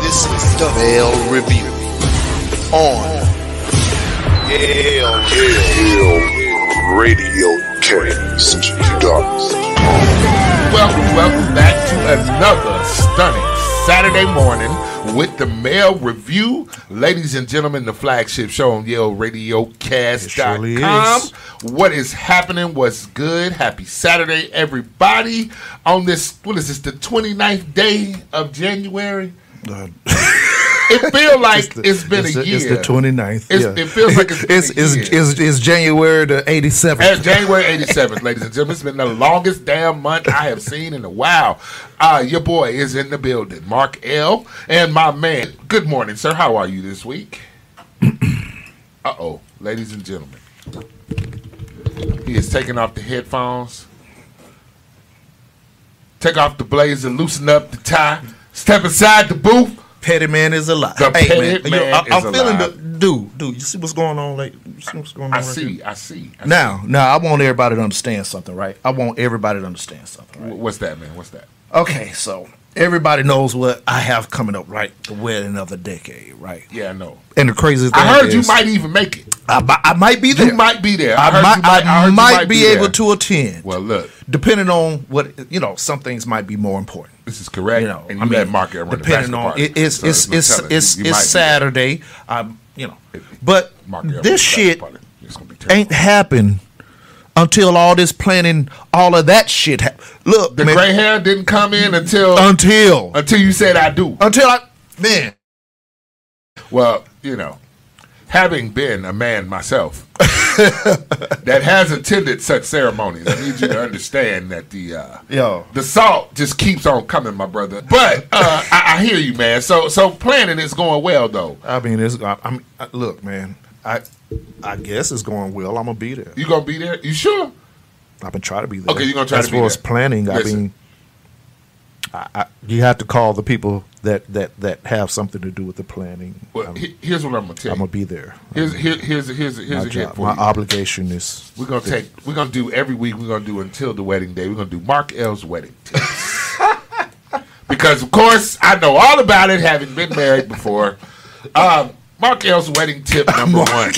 This is the Male Review on Yale Radio Cast. Welcome, welcome back to another stunning Saturday morning with the Male Review. Ladies and gentlemen, the flagship show on surely YaleRadioCast.com. is. What is happening? What's good? Happy Saturday, everybody. On this, what is this, the 29th day of January? Uh, It feels like the- it's been it's a year. It's the 29th. It's- yeah. it feels like it's it's, it's, it's, it's January the 87th. And January 87th, ladies and gentlemen. It's been the longest damn month I have seen in a while. Uh, your boy is in the building, Marc El. And my man. Good morning, sir. How are you this week? uh oh, ladies and gentlemen. He is taking off the headphones. Take off the blazer, loosen up the tie, step inside the booth. Petty man is alive. The hey, petty man, man I, I'm feeling alive. the dude. Dude, you see what's going on? Like, you see what's going on? I right see, here? I see. I see. Now, now, I want everybody to understand something, right? I want everybody to understand something, right? What's that, man? What's that? Okay, so everybody knows what I have coming up, right? The wedding of the decade, right? Yeah, I know. And the crazy thing I heard you might even make it. I, I might be there. You might be there. I, heard might, you I, might, be, able there. to attend. Well, look, depending on what you know, some things might be more important. this is correct. You know, and I you mean, let Mark run the depending bachelor on it, it's So it's I'm it's it's, you it's might be Saturday. Um, you know, but Mark this shit bachelor party. It's gonna be terrible. ain't happen until all this planning, all of that shit. Ha- Look, the man, gray hair didn't come in until until until you said I do. until I man. Well, you know, having been a man myself that has attended such ceremonies, I need you to understand that the uh, Yo. the salt just keeps on coming, my brother. But uh, I, I hear you, man. So so planning is going well though. I mean, it's, I, I'm I, look, man. I I guess it's going well. I'm gonna be there. You gonna be there? You sure? I've been trying to be there. Okay, you're gonna try as to be far as there. planning. I mean, I, I, you have to call the people that that that have something to do with the planning. Well, I'm, he- here's what I'm gonna tell I'm gonna be there. Here's here, here's here's here's my a job, my you. obligation is We're gonna take. We're gonna do every week. We're gonna do until the wedding day. We're gonna do Marc El's wedding because of course I know all about it, having been married before. Um, Marc El's wedding tip number one: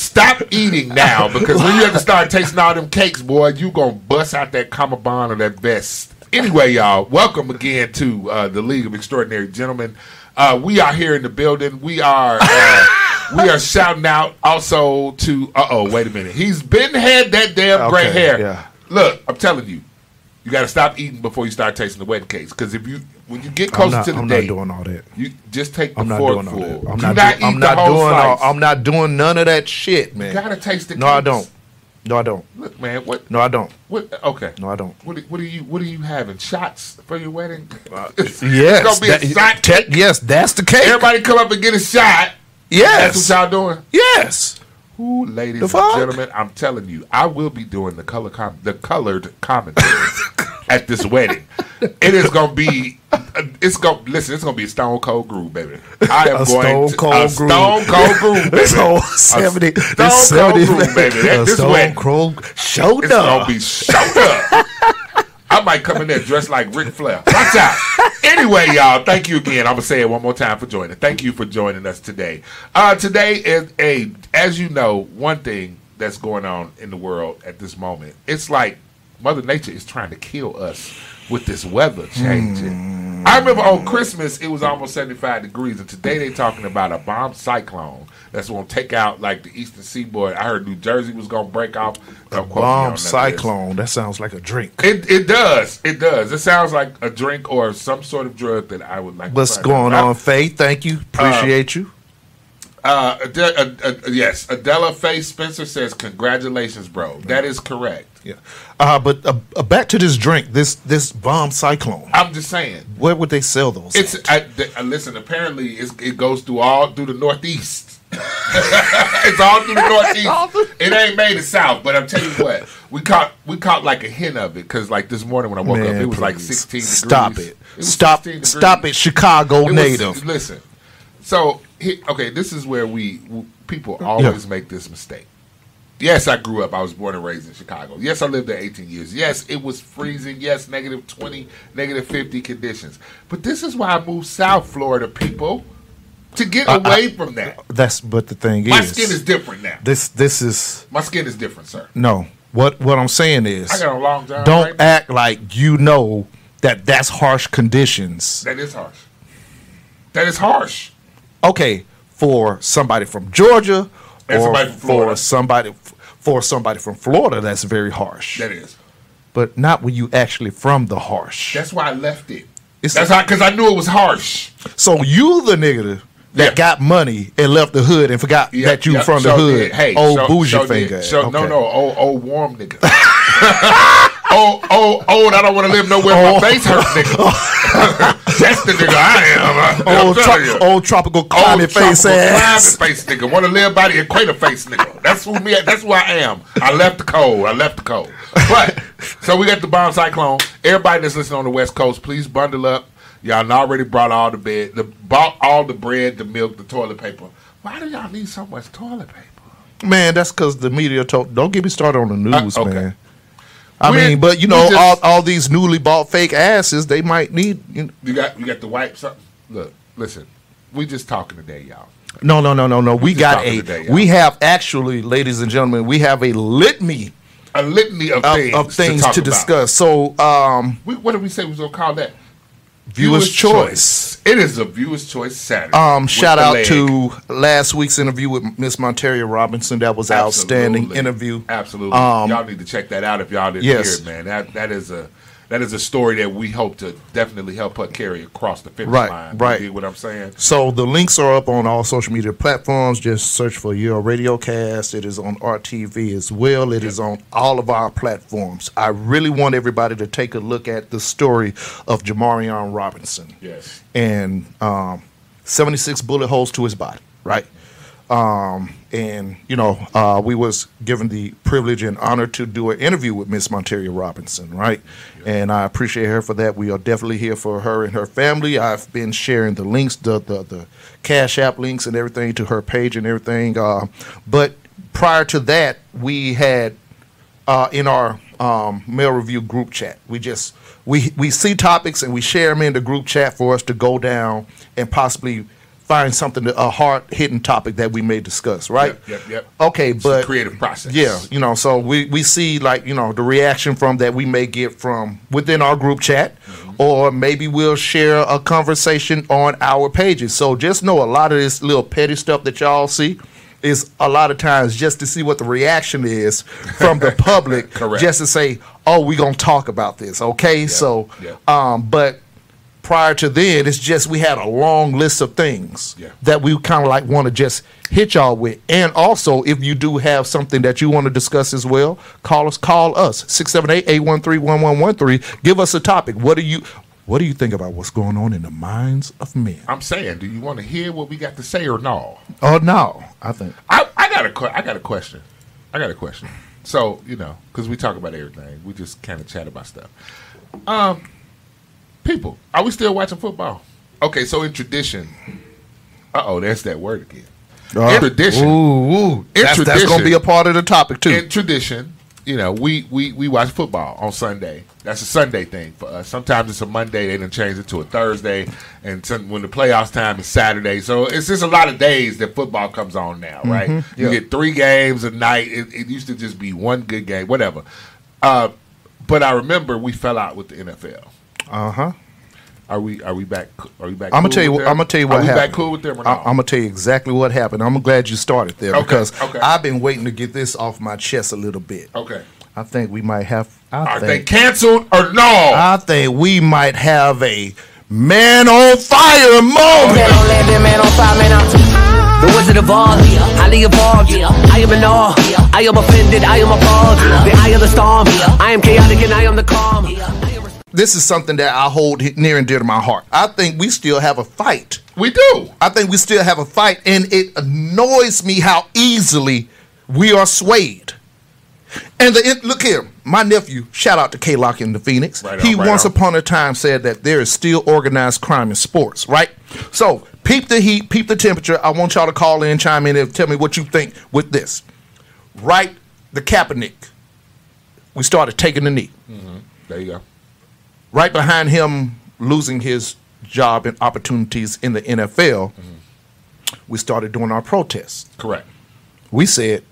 Stop eating now, because when you have to start tasting all them cakes, boy, you gonna bust out that cummerbund or that vest. Anyway, y'all, welcome again to uh, the League of Extraordinary Gentlemen. Uh, we are here in the building. We are uh, we are shouting out also to. Uh oh, wait a minute. He's been had that damn gray Okay, hair. yeah. Look, I'm telling you, you got to stop eating before you start tasting the wedding cakes. Because if you when you get I'm closer to the I'm date, not doing all that. you just take the I'm not fork doing all full. that. I'm Do not, not do- I'm not doing all. I'm not doing none of that shit, man. You gotta taste the no, I don't. No, I don't. Look, man, what? No, I don't. What? Okay. No, I don't. What? What are you? What are you having? Shots for your wedding? Uh, yes, it's gonna be a shot. te- yes, that's the cake. Everybody come up and get a shot. yes, That's what y'all doing. yes. Ooh, ladies and gentlemen, I'm telling you, I will be doing the color com- the colored commentary at this wedding. It is gonna be. It's gonna listen. It's gonna be a stone cold groove, baby. I am A going stone to, cold a groove. stone cold groove, baby. So A seventy, stone this cold 70 groove, baby. That, a this stone wedding. cold showed It's gonna be showed up. I might come in there dressed like Ric Flair. Watch out. Anyway, y'all, thank you again. I'm gonna say it one more time for joining. Thank you for joining us today. Uh, today is a, as you know, one thing that's going on in the world at this moment. It's like Mother Nature is trying to kill us with this weather changing. I remember on Christmas it was almost 75 degrees, and today they're talking about a bomb cyclone that's going to take out like the eastern seaboard. I heard New Jersey was going to break off. Don't quote me on none Bomb cyclone. That sounds like a drink. It it does. It does. It sounds like a drink or some sort of drug that I would like. What's going out. on, Faith? Thank you. Appreciate you. Uh, uh, uh, yes, Adela Faye Spencer says, "Congratulations, bro." That is correct. Yeah. Uh, but uh, uh, back to this drink. This this bomb cyclone. I'm just saying. Where would they sell those? It's? I, th- uh, listen. Apparently, it's, it goes through all through the Northeast. it's all through the Northeast. it ain't made it South, but I'm telling you what, we caught we caught like a hint of it because like this morning when I woke up, Man, it was like please. 16 degrees. Stop it. It Stop. Stop it, Chicago It was- native. listen, so he, okay, this is where we w- people always make this mistake. Yes, I grew up. I was born and raised in Chicago. Yes, I lived there 18 years. Yes, it was freezing. Yes, negative 20, negative 50 conditions. But this is why I moved South Florida, people, to get I- away I- from that. That's but the thing My is, my skin is different now. this this is My skin is different, sir. no. What what I'm saying is, I got a long john. don't right act like you know that that's harsh conditions. That is harsh. That is harsh. Okay, for somebody from Georgia And or somebody from Florida. for somebody for somebody from Florida, that's very harsh. That is. but not when you actually from the harsh. That's why I left it. It's- That's how because I knew it was harsh. so you the nigga that Yeah. got money and left the hood and forgot Yeah, that you yeah, from the sure hood. did. Hey, old sure- bougie did. finger. No, Okay. no, old, old warm nigga. old, old, old. I don't want to live nowhere Oh. my face hurt, nigga. That's the nigga I am. I'm Old, tro- you. old tropical Old climate face tropical ass. climate face nigga. Want to live by the equator face nigga. That's who me. That's who I am. I left the cold. I left the cold. But so we got the bomb cyclone. Everybody that's listening on the West Coast, please bundle up. Y'all already brought all the bed, the bought all the bread, the milk, the toilet paper. Why do y'all need so much toilet paper? Man, that's because the media told. Don't get me started on the news, Uh, okay. man. I We- mean, but you know, just- all, all these newly bought fake asses, they might need. You know, You got you got the wipes up. Look, listen. We just talking today, y'all. no, no, no, no, no. We just got a. today, we have actually, ladies and gentlemen, we have a litany A litany of, of, things, of things to, about. discuss. So, um, We, what did we say we was gonna call that? Viewers' choice. It is a viewer's choice Saturday. Um, shout out leg. to last week's interview with Miss Monteria Robinson. That was outstanding interview. Absolutely, Um, y'all need to check that out if y'all didn't yes. hear it, man. That that is a that is a story that we hope to definitely help her carry across the finish Right, line. right. You dig what I'm saying? So the links are up on all social media platforms. Just search for Yale radio cast. It is on RTV as well. It is on all of our platforms. I really want everybody to take a look at the story of Jamarion Robinson. Yes. and um, 76 bullet holes to his body, right? Um, and you know, uh, we was given the privilege and honor to do an interview with Miss Monteria Robinson, right? And I appreciate her for that. We are definitely here for her and her family. I've been sharing the links, the the, the Cash App links and everything to her page and everything. Uh, but prior to that, we had uh, in our um, Male Review group chat. We just we we see topics and we share them in the group chat for us to go down and possibly find something a hard hitting topic that we may discuss. Right? Yep, yep, yep. Okay, It's a but creative process. Yeah, you know, so we we see like you know the reaction from that we may get from within our group chat. Or maybe we'll share a conversation on our pages. So just know a lot of this little petty stuff that y'all see is a lot of times just to see what the reaction is from the public. Correct. Just to say, oh, we're gonna talk about this, okay? So, yeah. um, but prior to then, it's just we had a long list of things Yeah. that we kind of like want to just hit y'all with. And also, if you do have something that you want to discuss as well, call us. Call us 678-813-1113. Give us a topic. What do you What do you think about what's going on in the minds of men? I'm saying, do you want to hear what we got to say or no? Oh no, I think I, I got a I got a question. I got a question. So you know, because we talk about everything, we just kind of chat about stuff. Um, people, are we still watching football? Okay, so in tradition, uh oh, that's that word again. in tradition, Ooh, ooh. In That's, that's gonna be a part of the topic too. in tradition, you know, we, we, we watch football on Sunday. That's a Sunday thing for us. Sometimes it's a Monday. They done change it to a Thursday, and some, when the playoffs time is Saturday. So it's just a lot of days that football comes on now, right? You Yeah. get three games a night. It, it used to just be one good game, whatever. Uh, but I remember we fell out with the NFL. Uh huh. Are we are we back? Are we back? I'm gonna cool tell you. What. I'm gonna tell you Are what we happened. back cool with them or I, not? I'm gonna tell you exactly what happened. I'm glad you started there Okay, because okay. I've been waiting to get this off my chest a little bit. okay. I think we might have. I Are they canceled or no? I think we might have a man on fire moment. Man on land, then man on fire, man out. The Wizard of Oz, highly evolved. I am in awe. I am offended. I am appalled. The eye of the storm. I am chaotic and I am the calm. This is something that I hold near and dear to my heart. I think we still have a fight. we do. I think we still have a fight, and it annoys me how easily we are swayed. And the it, look here, my nephew. Shout out to K Lock in the Phoenix. Right on, he right once on. upon a time said that there is still organized crime in sports. Right. So peep the heat, peep the temperature. I want y'all to call in, chime in, and tell me what you think with this. Right the Kaepernick, we started taking the knee. Mm-hmm. There you go. Right behind him losing his job and opportunities in the NFL, mm-hmm. we started doing our protests. Correct. We said,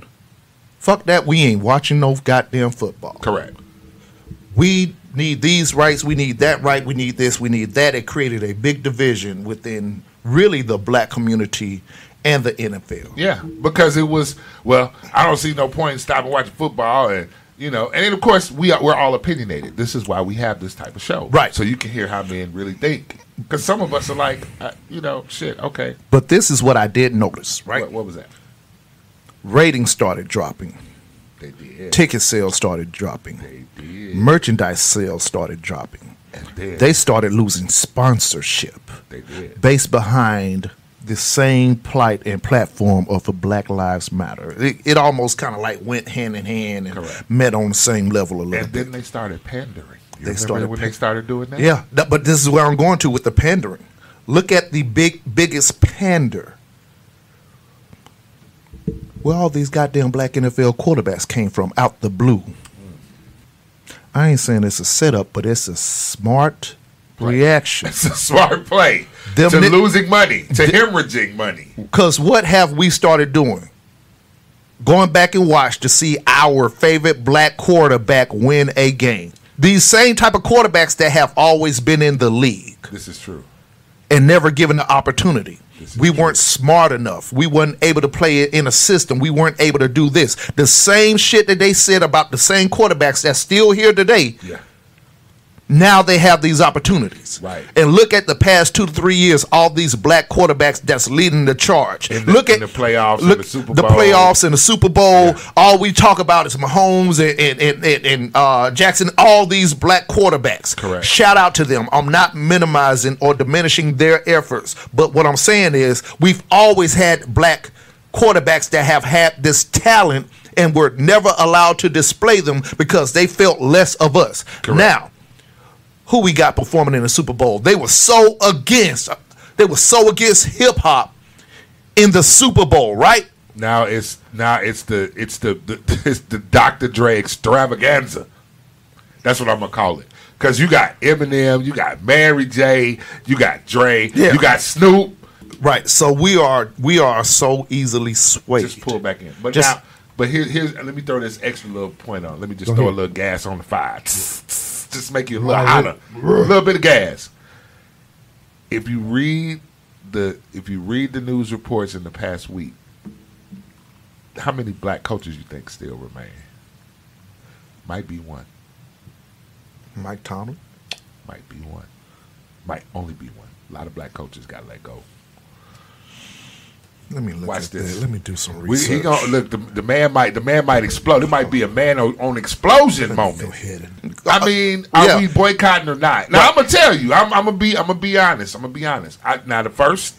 fuck that, we ain't watching no goddamn football. Correct. we need these rights, we need that right, we need this, we need that. It created a big division within really the black community and the NFL. Yeah, because it was well. I don't see no point in stopping watching football, and you know, and then of course we are we're all opinionated. This is why we have this type of show, Right. So you can hear how men really think. Because some of us are like, uh, you know, shit. Okay, But this is what I did notice, right? What, what was that? Ratings started dropping, They did. ticket sales started dropping, They did. merchandise sales started dropping. Then They started losing sponsorship they did. based behind the same plight and platform of the Black Lives Matter. It, it almost kind of like went hand in hand and Correct. met on the same level a little And bit. then they started pandering. You They started when pan- they started doing that. Yeah, that, but this is where I'm going to with the pandering. Look at the big biggest pander. Where all these goddamn black NFL quarterbacks came from out the blue. I ain't saying it's a setup, but it's a smart reaction. It's a smart play Them to ni- losing money, to hemorrhaging money. Because what have we started doing? Going back and watch to see our favorite black quarterback win a game. These same type of quarterbacks that have always been in the league. This is true. and never given the opportunity. We true. weren't smart enough. We weren't able to play it in a system. We weren't able to do this. The same shit that they said about the same quarterbacks that's still here today. Yeah. Now they have these opportunities. Right. And look at the past two to three years, all these black quarterbacks that's leading the charge. The- look at the playoffs and look, the Super the playoffs and the Super Bowl. Yeah. All we talk about is Mahomes and and, and, and, and uh, Jackson. All these black quarterbacks. Correct. Shout out to them. I'm not minimizing or diminishing their efforts, but what I'm saying is we've always had black quarterbacks that have had this talent and were never allowed to display them because they felt less of us. Now, who we got performing in the Super Bowl? They were so against. They were so against hip hop in the Super Bowl, right? Now it's now it's the it's the, the it's the Dr. Dre extravaganza. That's what I'm gonna call it. Cause you got Eminem, you got Mary J, you got Dre, Yeah. you got Snoop. Right. So we are we are so easily swayed. Just pull back in. But Just- now, but here, here's let me throw this extra little point on. Let me just throw ahead. a little gas on the fire. Just make you a little hotter. A little bit of gas. If you read the if you read the news reports in the past week, how many black coaches you think still remain? Might be one. Mike Tomlin. Might be one. Might only be one. A lot of black coaches got let go. Let me look Watch at this. that. Let me do some We, research. he gonna look. The, the man might. The man might explode. It might be a man on, on explosion Go moment. ahead. And, I mean, are Yeah. we boycotting or not? Now I'm gonna tell you. I'm, I'm gonna be. I'm gonna be honest. I'm gonna be honest. I, now the first,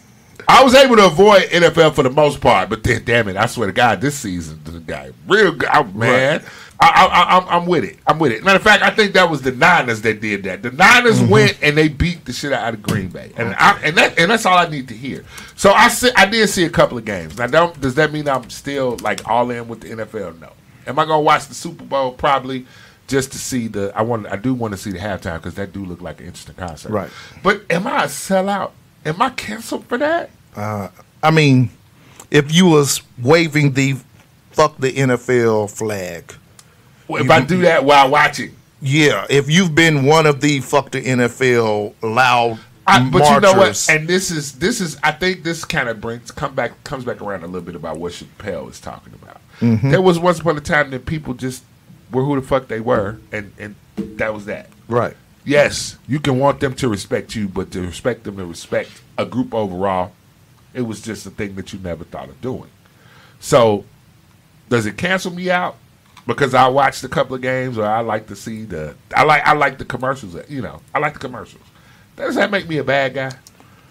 I was able to avoid NFL for the most part, but then, damn it, I swear to God, this season, the guy, real good, I- man. I, I, I, I'm, I'm with it. I'm with it. Matter of fact, I think that was the Niners that did that. The Niners Mm-hmm. went and they beat the shit out of Green Bay, and I, and that and that's all I need to hear. So I see, I did see a couple of games. Now, don't, does that mean I'm still like all in with the NFL? No. Am I gonna watch the Super Bowl? Probably just to see the. I want. I do want to see the halftime because that do look like an interesting concert. Right. But am I a sellout? Am I canceled for that? I mean, if you was waving the fuck the NFL flag, if I do that while watching, yeah. If you've been one of the fuck the NFL loud I, but you know what? marchers, And this is this is. I think this kind of brings come back comes back around a little bit about what Chappelle is talking about. Mm-hmm. There was once upon a time that people just were who the fuck they were, and and that was that. right? Yes, you can want them to respect you, but to respect them to respect a group overall, it was just a thing that you never thought of doing. So, does it cancel me out because I watched a couple of games, or I like to see the I like I like the commercials. You know, I like the commercials. Does that make me a bad guy?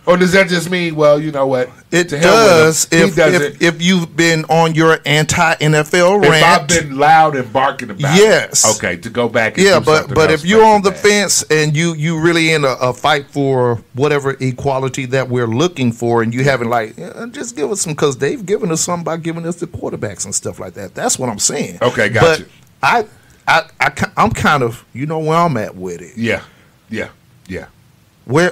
Or does that just mean, well, you know what? It does if, if if you've been on your anti NFL rant, If. I've been loud and barking about Yes. it. Okay, to go back and yeah, but but if you're on the back. fence and you you really in a, a fight for whatever equality that we're looking for, and you haven't like eh, just give us some because they've given us some by giving us the quarterbacks and stuff like that. That's what I'm saying. Okay, got but you. I I I I'm kind of you know where I'm at with it. Yeah, yeah, yeah. Where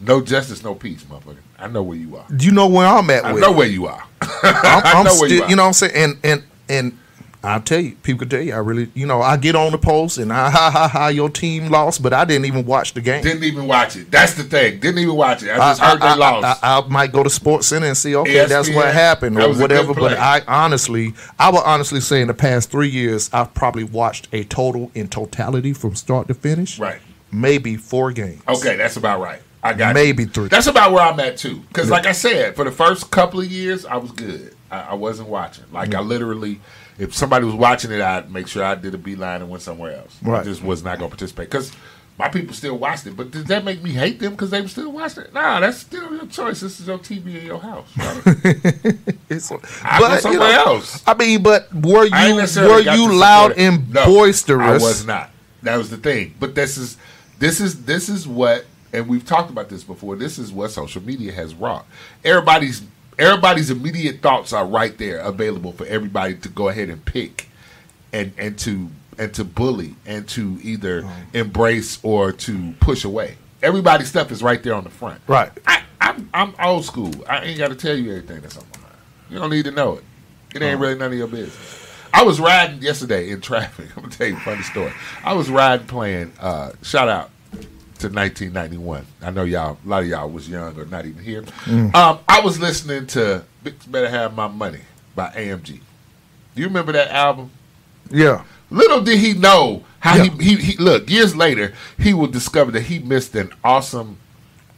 No justice, no peace, motherfucker. I know where you are. Do you know where I'm at I with know it. where you are. I'm, I I'm know where still, you are. you know what I'm saying? And and and I'll tell you, people can tell you, I really, you know, I get on the post and I ha ha ha, your team lost, but I didn't even watch the game. Didn't even watch it. That's the thing. Didn't even watch it. I I, just heard I- they lost. I, I, I might go to Sports Center and see. Okay, that's what ESPN, happened that or whatever. But. I honestly, I would honestly say in the past three years, I've probably watched a total in totality from start to finish, right. Maybe four games. Okay, that's about right. I got Maybe you. three. That's about where I'm at too. Because, like I said, for the first couple of years, I was good. I, I wasn't watching. Like I literally, if somebody was watching it, I'd make sure I did a beeline and went somewhere else. I Right. just was not going to participate because my people still watched it. But did that make me hate them because they were still watching it? Nah, that's still your choice. This is your TV in your house. It's, I go somewhere else. I mean, but were you were you loud and No, boisterous? I was not. That was the thing. But this is this is this is what and we've talked about this before. This is what social media has wrought. Everybody's everybody's immediate thoughts are right there available for everybody to go ahead and pick and and to and to bully and to either embrace or to push away. Everybody's stuff is right there on the front. Right. I, I'm I'm old school. I ain't got to tell you everything that's on my mind. You don't need to know it. It ain't really none of your business. I was riding yesterday in traffic. I'm gonna tell you a funny story. I was riding playing. Uh, shout out to 1991. I know y'all. A lot of y'all was young or not even here. Mm. Um, I was listening to Better Have My Money" by AMG. Do you remember that album? Yeah. Little did he know how Yeah. he, he he look years later he will discover that he missed an awesome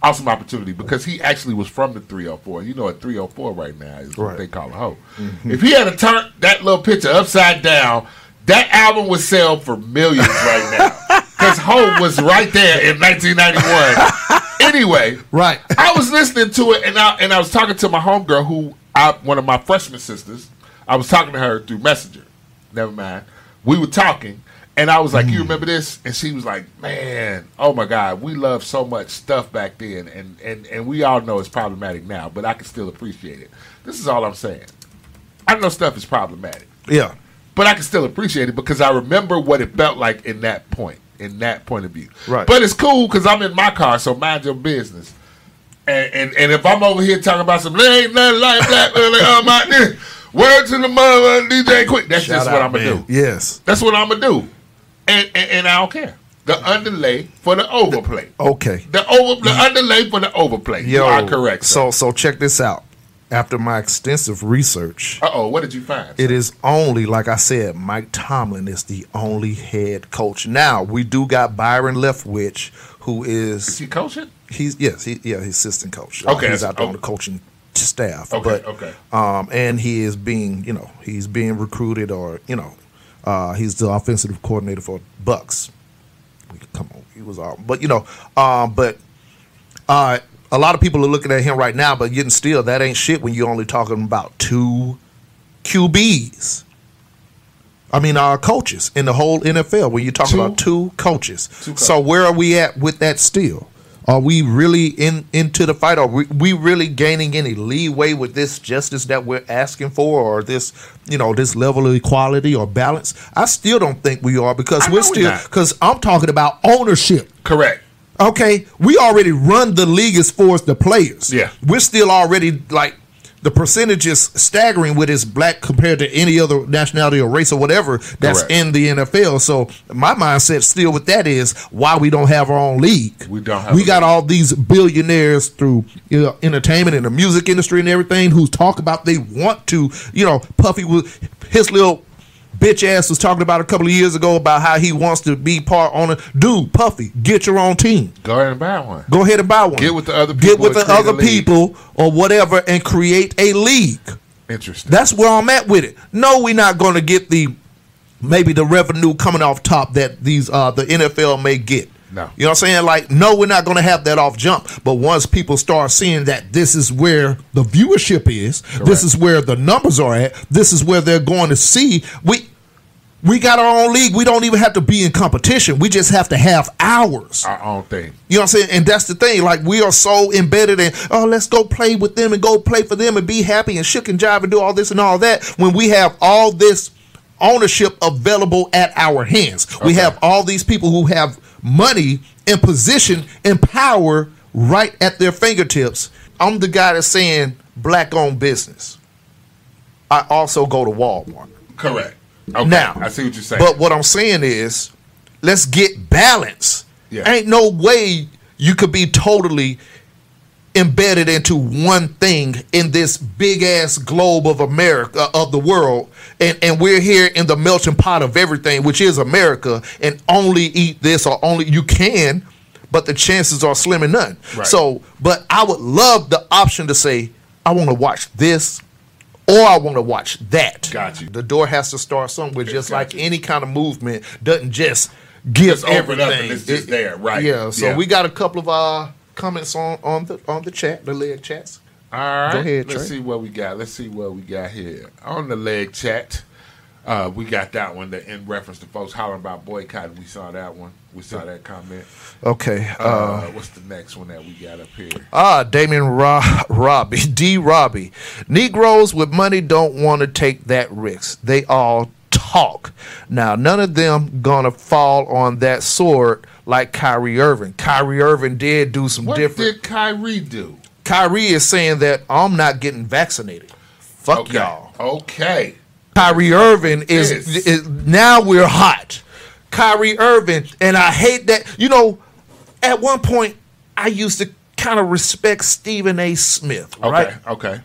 awesome opportunity because he actually was from the 304. You know what 304 right now is what they call a hoe. If he had turned that little picture upside down, that album would sell for millions right now. Because Ho was right there in 1991. anyway, Right. I was listening to it, and I and I was talking to my homegirl, who I one of my freshman sisters. I was talking to her through Messenger. Never mind. We were talking, and I was like, "You mm. remember this?" And she was like, "Man, oh my God, we loved so much stuff back then, and and and we all know it's problematic now, but I can still appreciate it." This is all I'm saying. I know stuff is problematic, Yeah. but I can still appreciate it because I remember what it felt like in that point, in that point of view. Right. But it's cool because I'm in my car, so mind your business. And, and and if I'm over here talking about some there ain't nothing like black really on oh, my this, word to the mother DJ Quik, that's just what I'm gonna do. Yes. That's what I'm gonna do. And, and and I don't care. The underlay for the overplay. Okay. The over the underlay for the overplay. you are correct. So so check this out. After my extensive research, uh oh, what did you find? it is only like I said, Mike Tomlin is the only head coach. Now we do got Byron Leftwich, who Is is he coaching? he's yes he yeah he's assistant coach. Okay, he's out there on the coaching staff. Okay, but, okay. Um, and he is being you know he's being recruited or you know uh, he's the offensive coordinator for Bucs. Come on, he was all but you know um, but uh, a lot of people are looking at him right now, but getting still that ain't shit when you're only talking about two QBs. I mean, our coaches in the whole NFL. When you're talking Two? about two coaches, Two so where are we at with that? Still, are we really in into the fight? Are we, we really gaining any leeway with this justice that we're asking for, or this you know this level of equality or balance? I still don't think we are because I we're still because I'm talking about ownership. Correct. Okay, we already run the league as far as the players. Yeah. we're still already like the percentage is staggering with his black compared to any other nationality or race or whatever that's Correct. in the NFL. So my mindset still with that is why we don't have our own league. We don't have We got league. all these billionaires through you know, entertainment and the music industry and everything who talk about they want to. You know, Puffy was his little bitch ass was talking about a couple of years ago about how he wants to be part owner. Dude, Puffy, get your own team. Go ahead and buy one. Go ahead and buy one. Get with the other Get people with the other people or whatever and create a league. Interesting. That's where I'm at with it. No, we're not going to get the maybe the revenue coming off top that these uh the NFL may get. No. You know what I'm saying? Like, no, we're not going to have that off jump. But once people start seeing that this is where the viewership is, this is where the numbers are at, this is where they're going to see, we we got our own league. We don't even have to be in competition. We just have to have ours. Our own thing. You know what I'm saying? And that's the thing. Like we are so embedded in, oh, let's go play with them and go play for them and be happy and shook and jive and do all this and all that. When we have all this ownership available at our hands, we have all these people who have money and position and power right at their fingertips. I'm the guy that's saying black owned business. I also go to Walmart. Correct. Okay. Now, I see what you're saying. But what I'm saying is, let's get balance. Yeah. Ain't no way you could be totally embedded into one thing in this big ass globe of America of the world, and and we're here in the melting pot of everything, which is America, and only eat this or only you can, but the chances are slim and none. Right. So, but I would love the option to say, I want to watch this or I want to watch that. Got you. The door has to start somewhere, just like you. any kind of movement doesn't just give Just open everything. up and it's just It- there, right. Yeah. So Yeah. we got a couple of uh, comments on on the on the chat, the leg chats. All right. Go ahead, Let's Trey. see what we got. Let's see what we got here. On the leg chat, uh, we got that one that in reference to folks hollering about boycotting. We saw that one. We saw that comment. Okay. Uh, Uh, what's the next one that we got up here? ah, Damien Ro- Robbie D. Robbie. Negroes with money don't want to take that risk. They all talk. Now, none of them gonna fall on that sword like Kyrie Irving. Kyrie Irving did do some What different. What did Kyrie do? Kyrie is saying that I'm not getting vaccinated. Fuck Okay. y'all. Okay. Kyrie Irving is, Yes. is now we're hot. Kyrie Irving, and I hate that. You know, at one point I used to kind of respect Stephen A. Smith, Okay. right? Okay.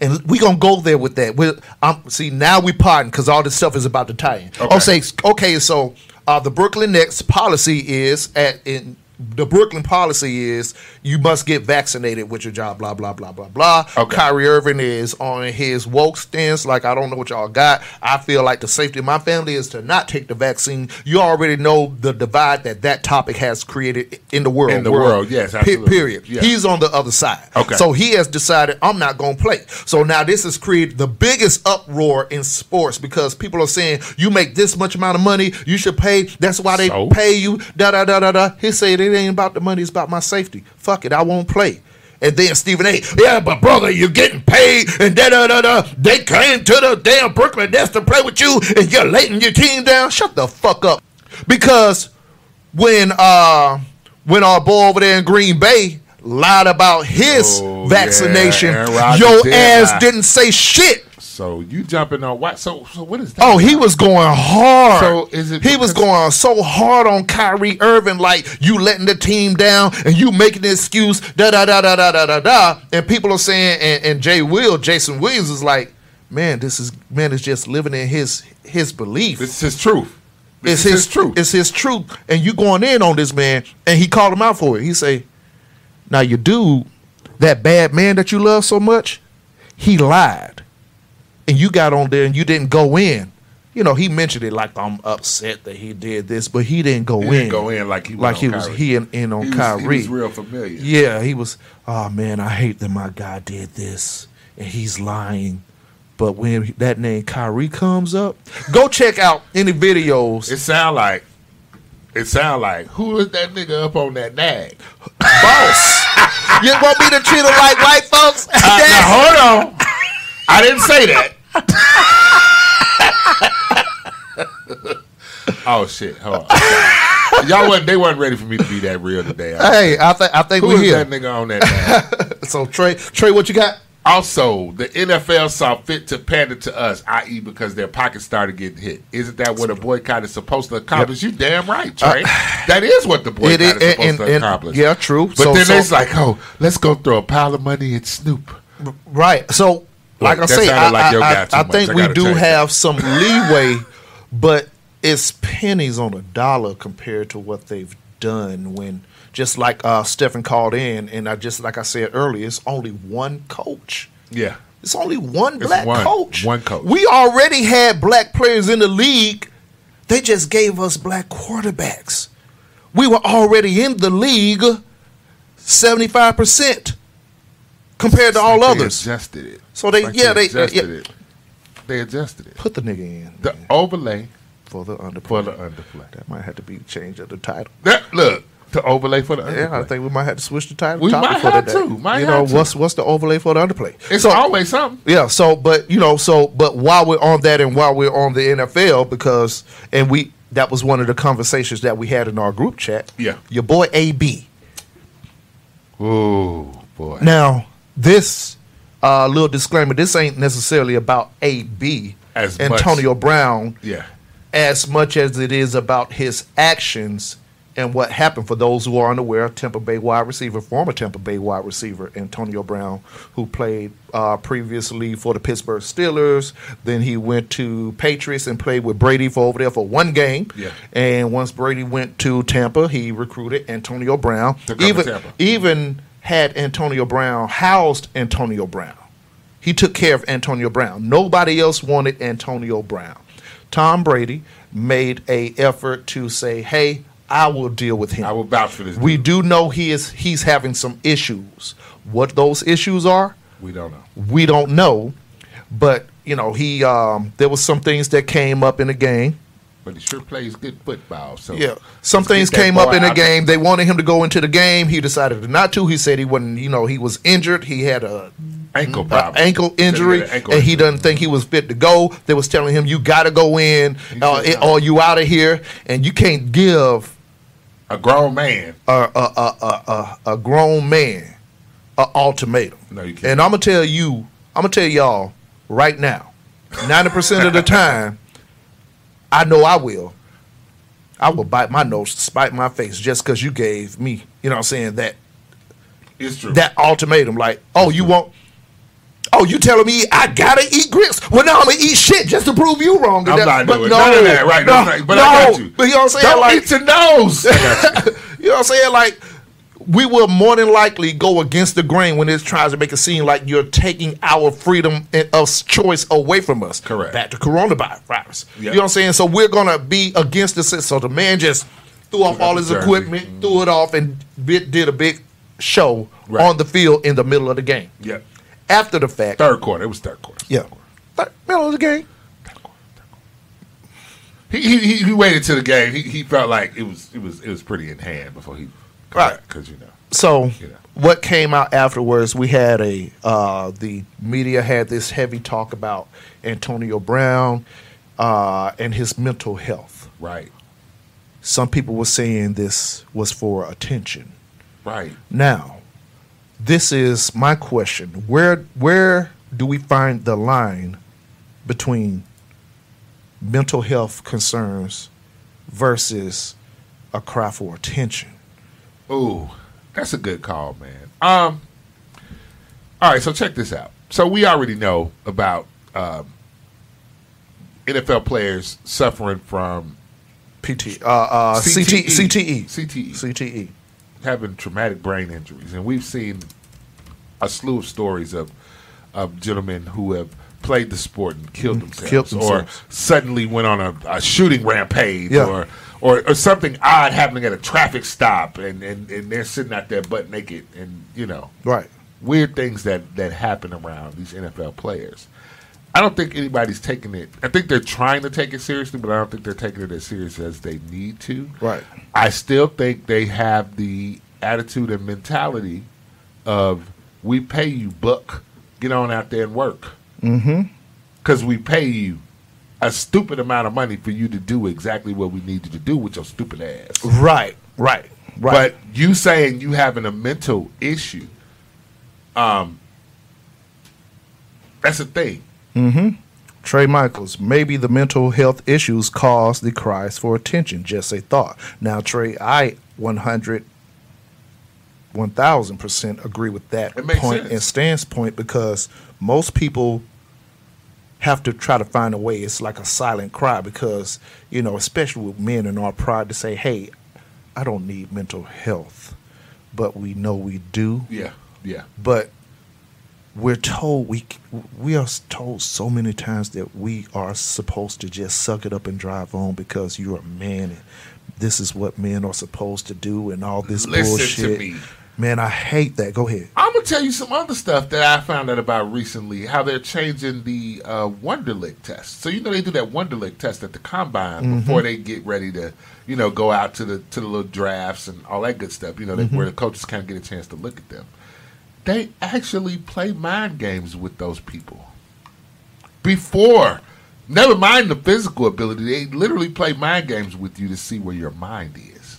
And we gonna go there with that. We um, see now we parting because all this stuff is about to tie in. Okay. Okay, okay. So uh, the Brooklyn Nets policy is at in the Brooklyn policy is you must get vaccinated with your job. Blah blah blah blah blah. Okay. Kyrie Irving is on his woke stance. Like I don't know what y'all got. I feel like the safety of my family is to not take the vaccine. You already know the divide that that topic has created in the world. In the world, yes, absolutely. period. Yeah. He's on the other side. Okay. So he has decided I'm not going to play. So now this has created the biggest uproar in sports because people are saying you make this much amount of money, you should pay. That's why they So? pay you. Da da da da da. He said it ain't about the money, it's about my safety. Fuck it, I won't play. And then Stephen A. Yeah, but brother, you're getting paid, and da da da da. They came to the damn Brooklyn Nets to play with you, and you're letting your team down. Shut the fuck up, because when uh when our boy over there in Green Bay lied about his Oh, vaccination, yeah, your did ass lie. didn't say shit. So you jumping on what? So so what is that? Oh, about? he was going hard. So is it? He was going so hard on Kyrie Irving, like you letting the team down and you making the excuse. Da da da da da da da da. And people are saying, and, and Jay Will, Jason Williams is like, man, this is man is just living in his his belief. It's his truth. This it's his, his truth. It's his truth. And you going in on this man, and he called him out for it. He say, now you do that bad man that you love so much, he lied and you got on there and you didn't go in. You know, he mentioned it like I'm upset that he did this, but he didn't go He in. didn't go in like he like he was Kyrie. he in, in on He was- Kyrie. He was real familiar. Yeah, he was. Oh man, I hate that my guy did this, and he's lying. But when that name Kyrie comes up, go check out any videos. It sound like. It sound like who is that nigga up on that nag? boss. you want me to treat him like white folks? Uh, now hold on. I didn't say that. oh shit! Hold on. Y'all wasn't. They wasn't ready for me to be that real today. hey, I think I think Who we is here. that nigga on that? So Trey, Trey, what you got? Also, the NFL saw fit to pander to us, i.e., because their pockets started getting hit. Isn't that what a boycott is supposed to accomplish? You damn right, Trey. that is what the boycott Uh, is is- supposed and- to and- accomplish. yeah, true. But So- then so- it's like, oh, let's go throw a pile of money at Snoop. Right. So, like I say, I, like your I- I think I we do change that. have some leeway, but it's pennies on a dollar compared to what they've done. When just like uh, Stephen called in, and I just like I said earlier, it's only one coach. Yeah. It's only one It's black one- coach. one coach. We already had black players in the league. They just gave us black quarterbacks. we were already in the league 75% compared to all others. adjusted it. So they- Like yeah, they- adjusted yeah. it. They adjusted it. Put the nigga in The overlay for the underplay. for the underplay. That might have to be changed of the title. That look to overlay for the underplay. Yeah, I think we might have to switch the title. We topic might for have to, might you know to. what's what's the overlay for the underplay? it's so, always something. Yeah, so but you know, so but while we're on that and while we're on the NFL, because and we that was one of the conversations that we had in our group chat. Yeah. Your boy AB. Oh boy. Now, this uh, little disclaimer, this ain't necessarily about AB As much- Antonio Brown yeah. as much as it is about his actions and what happened. For those who are unaware, Tampa Bay wide receiver, former Tampa Bay wide receiver Antonio Brown, who played uh, previously for the Pittsburgh Steelers. Then he went to Patriots and played with Brady for over there for one game. Yeah. And once Brady went to Tampa, he recruited Antonio Brown. To come to even even had Antonio Brown housed Antonio Brown. He took care of Antonio Brown. Nobody else wanted Antonio Brown. Tom Brady made a effort to say, "Hey, I will deal with him." I will vouch for this. we dude. do know he is he's having some issues. What those issues are, We don't know. we don't know. But you know, he um, there was some things that came up in the game. But he sure plays good football. So Yeah, some things came up in the game. They wanted him to go into the game. He decided not to. He said he wasn't. You know, he was injured. He had a Ankle problem. ankle Said he injury, an ankle and he injury. doesn't think he was fit to go. They was telling him, "You got to go in, uh, it- or you out of here." And you can't give A grown man. a a a a, a, grown man a ultimatum. No, you can't. And I'm gonna tell you, I'm gonna tell y'all right now, ninety percent of the time, I know I will. I will bite my nose, spite my face, just because you gave me, you know, what I'm saying that It's true. that ultimatum. Like, oh, you won't Oh, you telling me I gotta eat grits? Well, no, I'm gonna eat shit just to prove you wrong. I'm That- not but doing no, none of that, right? No, No, no, but no, I got you. But you know what I'm saying? Don't like, eat your nose. You. you know what I'm saying? Like, we will more than likely go against the grain when it tries to make it seem like you're taking our freedom and- of choice away from us. Correct. Back to coronavirus. Yeah. You know what I'm saying? So we're gonna be against the system. So the man just threw off all his jersey. equipment, mm-hmm. threw it off, and bit, did a big show Right. on the field in the middle of the game. yeah. After the fact, Third quarter. It was third quarter. yeah, Third- middle of the game. He, he he he waited to the game. He he felt like it was it was it was pretty in hand before he Right. because you know So Yeah. what came out afterwards? We had a uh, the media had this heavy talk about Antonio Brown uh, and his mental health. right Some people were saying this was for attention. right Now, this is my question: where where do we find the line between mental health concerns versus a cry for attention? Ooh, that's a good call, man. Um, all right, so check this out. So we already know about um, NFL players suffering from PT, uh, uh, CT, CTE, CTE, CTE. having traumatic brain injuries, and we've seen a slew of stories of of gentlemen who have played the sport and killed themselves, Killed or suddenly went on a, a shooting rampage, Yeah. or, or or something odd happening at a traffic stop, and, and, and they're sitting out there butt naked, and you know Right. weird things that that happen around these NFL players. I don't think anybody's taking it. I think they're trying to take it seriously, but I don't think they're taking it as serious as they need to. Right. I still think they have the attitude and mentality of we pay you, buck, get on out there and work. Mm-hmm. Because we pay you a stupid amount of money for you to do exactly what we need you to do with your stupid ass. Right. Right. Right. But you saying you having a mental issue, um, that's a thing. Mm-hmm. Trey Michaels, maybe the mental health issues caused the cries for attention. Just a thought. Now, Trey, I 100, 1000% agree with that point sense. and stance point because most people have to try to find a way. It's like a silent cry because, you know, especially with men in our pride to say, hey, I don't need mental health. But we know we do. Yeah, yeah, but we're told we we are told so many times that we are supposed to just suck it up and drive on because you're a man and this is what men are supposed to do and all this Listen to bullshit. Man, I hate that. Go ahead. I'm gonna tell you some other stuff that I found out about recently. How they're changing the uh, Wonderlic test. So you know they do that Wonderlic test at the combine Mm-hmm. before they get ready to, you know, go out to the to the little drafts and all that good stuff. You know, Mm-hmm. where the coaches kind of get a chance to look at them. They actually play mind games with those people before. Never mind the physical ability. They literally play mind games with you to see where your mind is.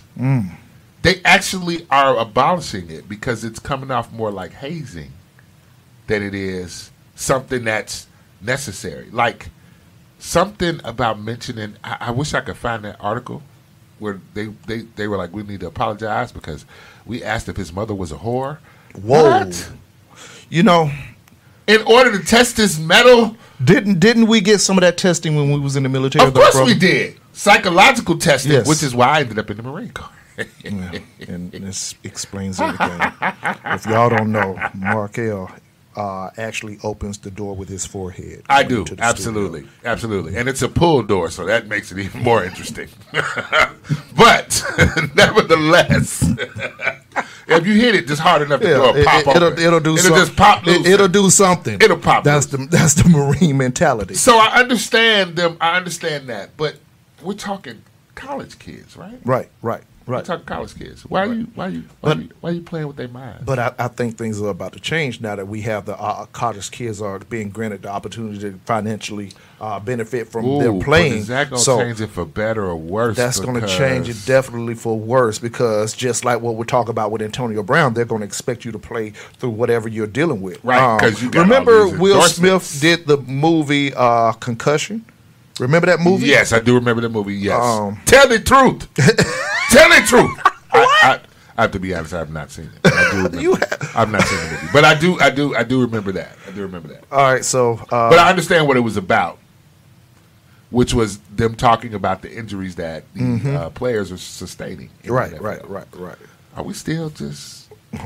They actually are abolishing it because it's coming off more like hazing than it is something that's necessary. Like something about mentioning. I, I wish I could find that article where they, they, they were like, we need to apologize because we asked if his mother was a whore. Whoa. What? You know, In order to test his metal, didn't didn't we get some of that testing when we was in the military? of course we did. Psychological testing, Yes. which is why I ended up in the Marine Corps. Yeah, and this explains everything. if y'all don't know, Marc El uh, actually opens the door with his forehead. I do, absolutely, studio. absolutely, and it's a pull door, so that makes it even more interesting. but nevertheless, if you hit it just hard enough, the Yeah, door it, pop will open. it'll do it'll something. just pop loose. It, will do something. It'll pop That's the that's the marine mentality. So I understand them. I understand that, but we're talking college kids, right? Right, right, We're right. talking college kids. Why are you? Why are you? Why, But- are you, why are you playing with their minds? But I, I think things are about to change now that we have the uh, college kids are being granted the opportunity to financially uh, benefit from Ooh, their playing. Is that going to so change it for better or worse? that's going to change it definitely for worse because just like what we're talking about with Antonio Brown, they're going to expect you to play through whatever you're dealing with. Um, Right, 'cause you remember Will. Smith did the movie uh, Concussion. Remember that movie? Yes, I do remember that movie. Yes. Um, Tell the truth. Tell the truth. I, I, I have to be honest. I have not seen it. I do remember. You I've not seen the movie, but I do. I do. I do remember that. I do remember that. All right, so uh, But I understand what it was about, which was them talking about the injuries that the uh, players are sustaining. Mm-hmm. right, right, right, right. Are we still just?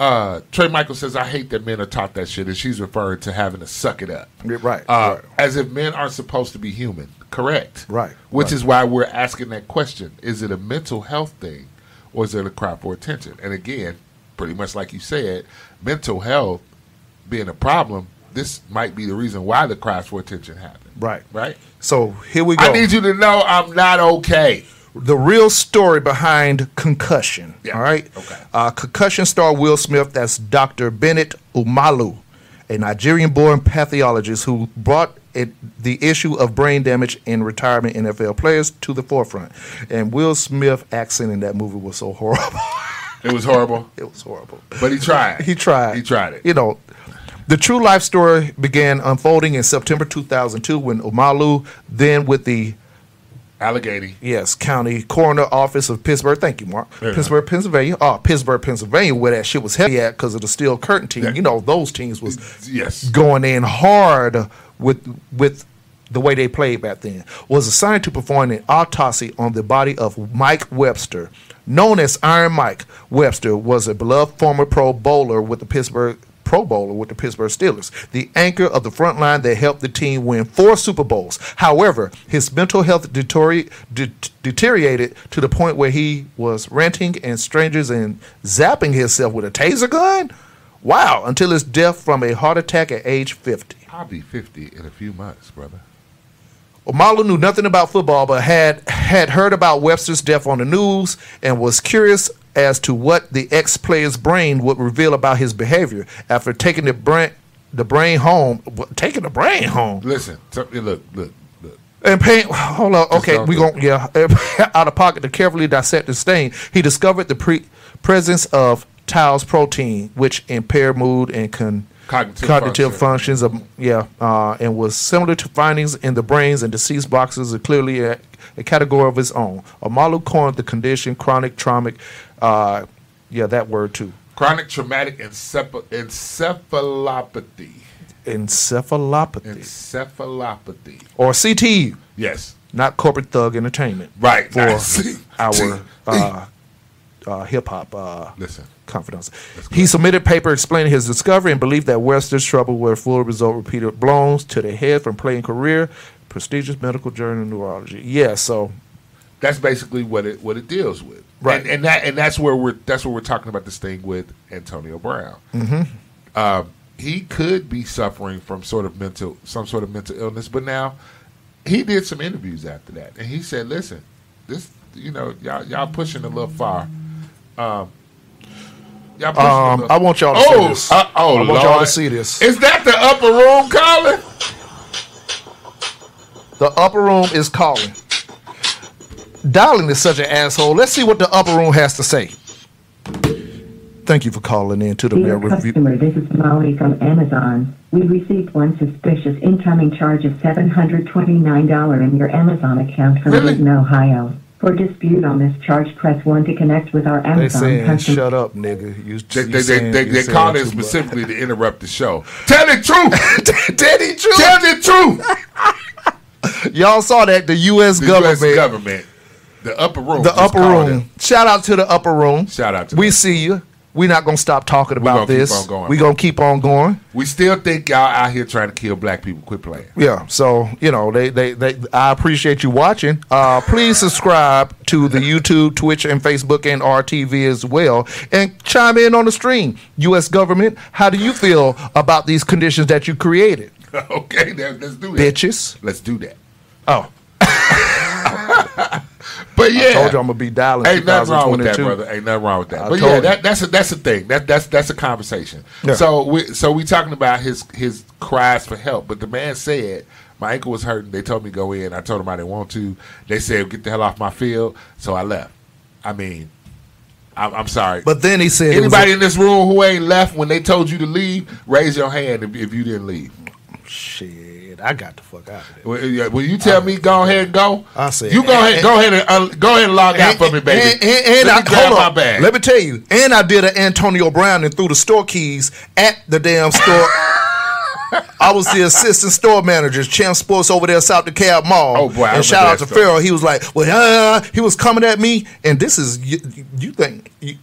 Uh, Trey Michael says, "I hate that men are taught that shit," and she's referring to having to suck it up. Right, Uh, right. As if men aren't supposed to be human. Correct. Right, Which right. is why we're asking that question: Is it a mental health thing, or is it a cry for attention? And again, pretty much like you said, mental health being a problem, this might be the reason why the cries for attention happened. Right. Right. So here we go. I need you to know I'm not okay. The real story behind concussion. Yeah, All right. okay. Uh, concussion star Will Smith. That's Dr. Bennet Omalu, a Nigerian-born pathologist who brought it, the issue of brain damage in retirement NFL players to the forefront. And Will Smith accent in that movie was so horrible. It was horrible, it was horrible. but he tried. He tried. He tried it. You know, the true life story began unfolding in September 2002 when Umalu, then with the Allegheny. Yes, County Coroner Office of Pittsburgh. Thank you, Mark. Yeah. Pittsburgh, Pennsylvania. Oh, Pittsburgh, Pennsylvania, where that shit was heavy at because of the Steel Curtain team. Yeah. You know, those teams was Yes. going in hard with with the way they played back then. Was assigned to perform an autopsy on the body of Mike Webster, known as Iron Mike. Webster was a beloved former Pro Bowler with the Pittsburgh. Pro Bowler with the Pittsburgh Steelers, the anchor of the front line that helped the team win four Super Bowls. However, his mental health de- deteriorated to the point where he was ranting and strangers and zapping himself with a taser gun. Wow, until his death from a heart attack at age 50. I'll be 50 in a few months, brother. Omalu knew nothing about football, but had had heard about Webster's death on the news and was curious as to what the ex-player's brain would reveal about his behavior. After taking the brain the brain home, taking the brain home Listen, so- look, look, look. and paying. Hold on, okay, we going yeah out of pocket to carefully dissect the stain. He discovered the pre- presence of tau's protein, which impair mood and con- Cognitive cognitive function. functions of yeah, uh, and was similar to findings in the brains and deceased boxes, are clearly a, category of its own. Omalu coined the condition chronic traumatic, uh, yeah, that word too, Chronic traumatic enceph- encephalopathy. encephalopathy Encephalopathy. or CTE, Yes. not corporate thug entertainment, Right. for our uh, uh, hip hop. Uh, Listen. confidence. He submitted paper explaining his discovery and believed that Webster's trouble were full result repeated blows to the head from playing career, prestigious medical journal neurology. Yeah, so That's basically what it what it deals with. Right. And, and that and that's where we're that's where we're talking about this thing with Antonio Brown. Mm-hmm. Um, he could be suffering from sort of mental some sort of mental illness, but now he did some interviews after that, and he said, "Listen, this you know y'all y'all pushing a little far." Um, y'all Um, I want y'all to oh, see this. uh, oh, I want Lord. y'all to see this. Is that the upper room, Colin? The upper room is calling. Darling is such an asshole. Let's see what the upper room has to say. Thank you for calling in to the Male Dear Review. customer, this is Molly from Amazon. We received one suspicious incoming charge of $729 in your Amazon account from Really? Dayton, Ohio. For dispute on this charge, press 1 to connect with our They Amazon saying, customer. shut up, nigga. You, They, you they, saying- they, you they saying called in too much. specifically to interrupt the show. Tell the truth. Daddy True. Tell the truth. Y'all saw that the U.S. The government, U.S. government, the upper room, the upper room. in. Shout out to the upper room. Shout out to We them. see you. We're not gonna stop talking about keep this. going, we bro. gonna keep on going. We still think y'all out here trying to kill black people. Quit playing. Yeah, so you know they, they, they I appreciate you watching. Uh, please subscribe to the YouTube, Twitch, and Facebook and RTV as well, and chime in on the stream. U.S. government, how do you feel about these conditions that you created, okay, let's do that. bitches? Let's do that. Oh, But yeah, I told you I'm gonna be dialing. Ain't nothing wrong with that, brother. Ain't nothing wrong with that. I but yeah, that, that's a that's a thing. That that's that's a conversation. Yeah. So we so we talking about his his cries for help. But the man said my ankle was hurting. They told me to go in. I told them I didn't want to. They said get the hell off my field. So I left. I mean, I'm, I'm sorry. But then he said, anybody in this room who ain't left when they told you to leave, raise your hand if, if you didn't leave. Shit, I got the fuck out of there. When, yeah, when you tell me go ahead and go, I said- you go ahead, and, go ahead and uh, go ahead and log out for me, baby. And, and, and I, hold on. bag. Let me tell you. And I did an Antonio Brown and threw the store keys at the damn store. I was the assistant store manager, Champ Sports over there, South DeKalb Mall. Oh, boy, I And shout out to. Farrell. He was like, "Well, uh, he was coming at me, and this is you, you think." You,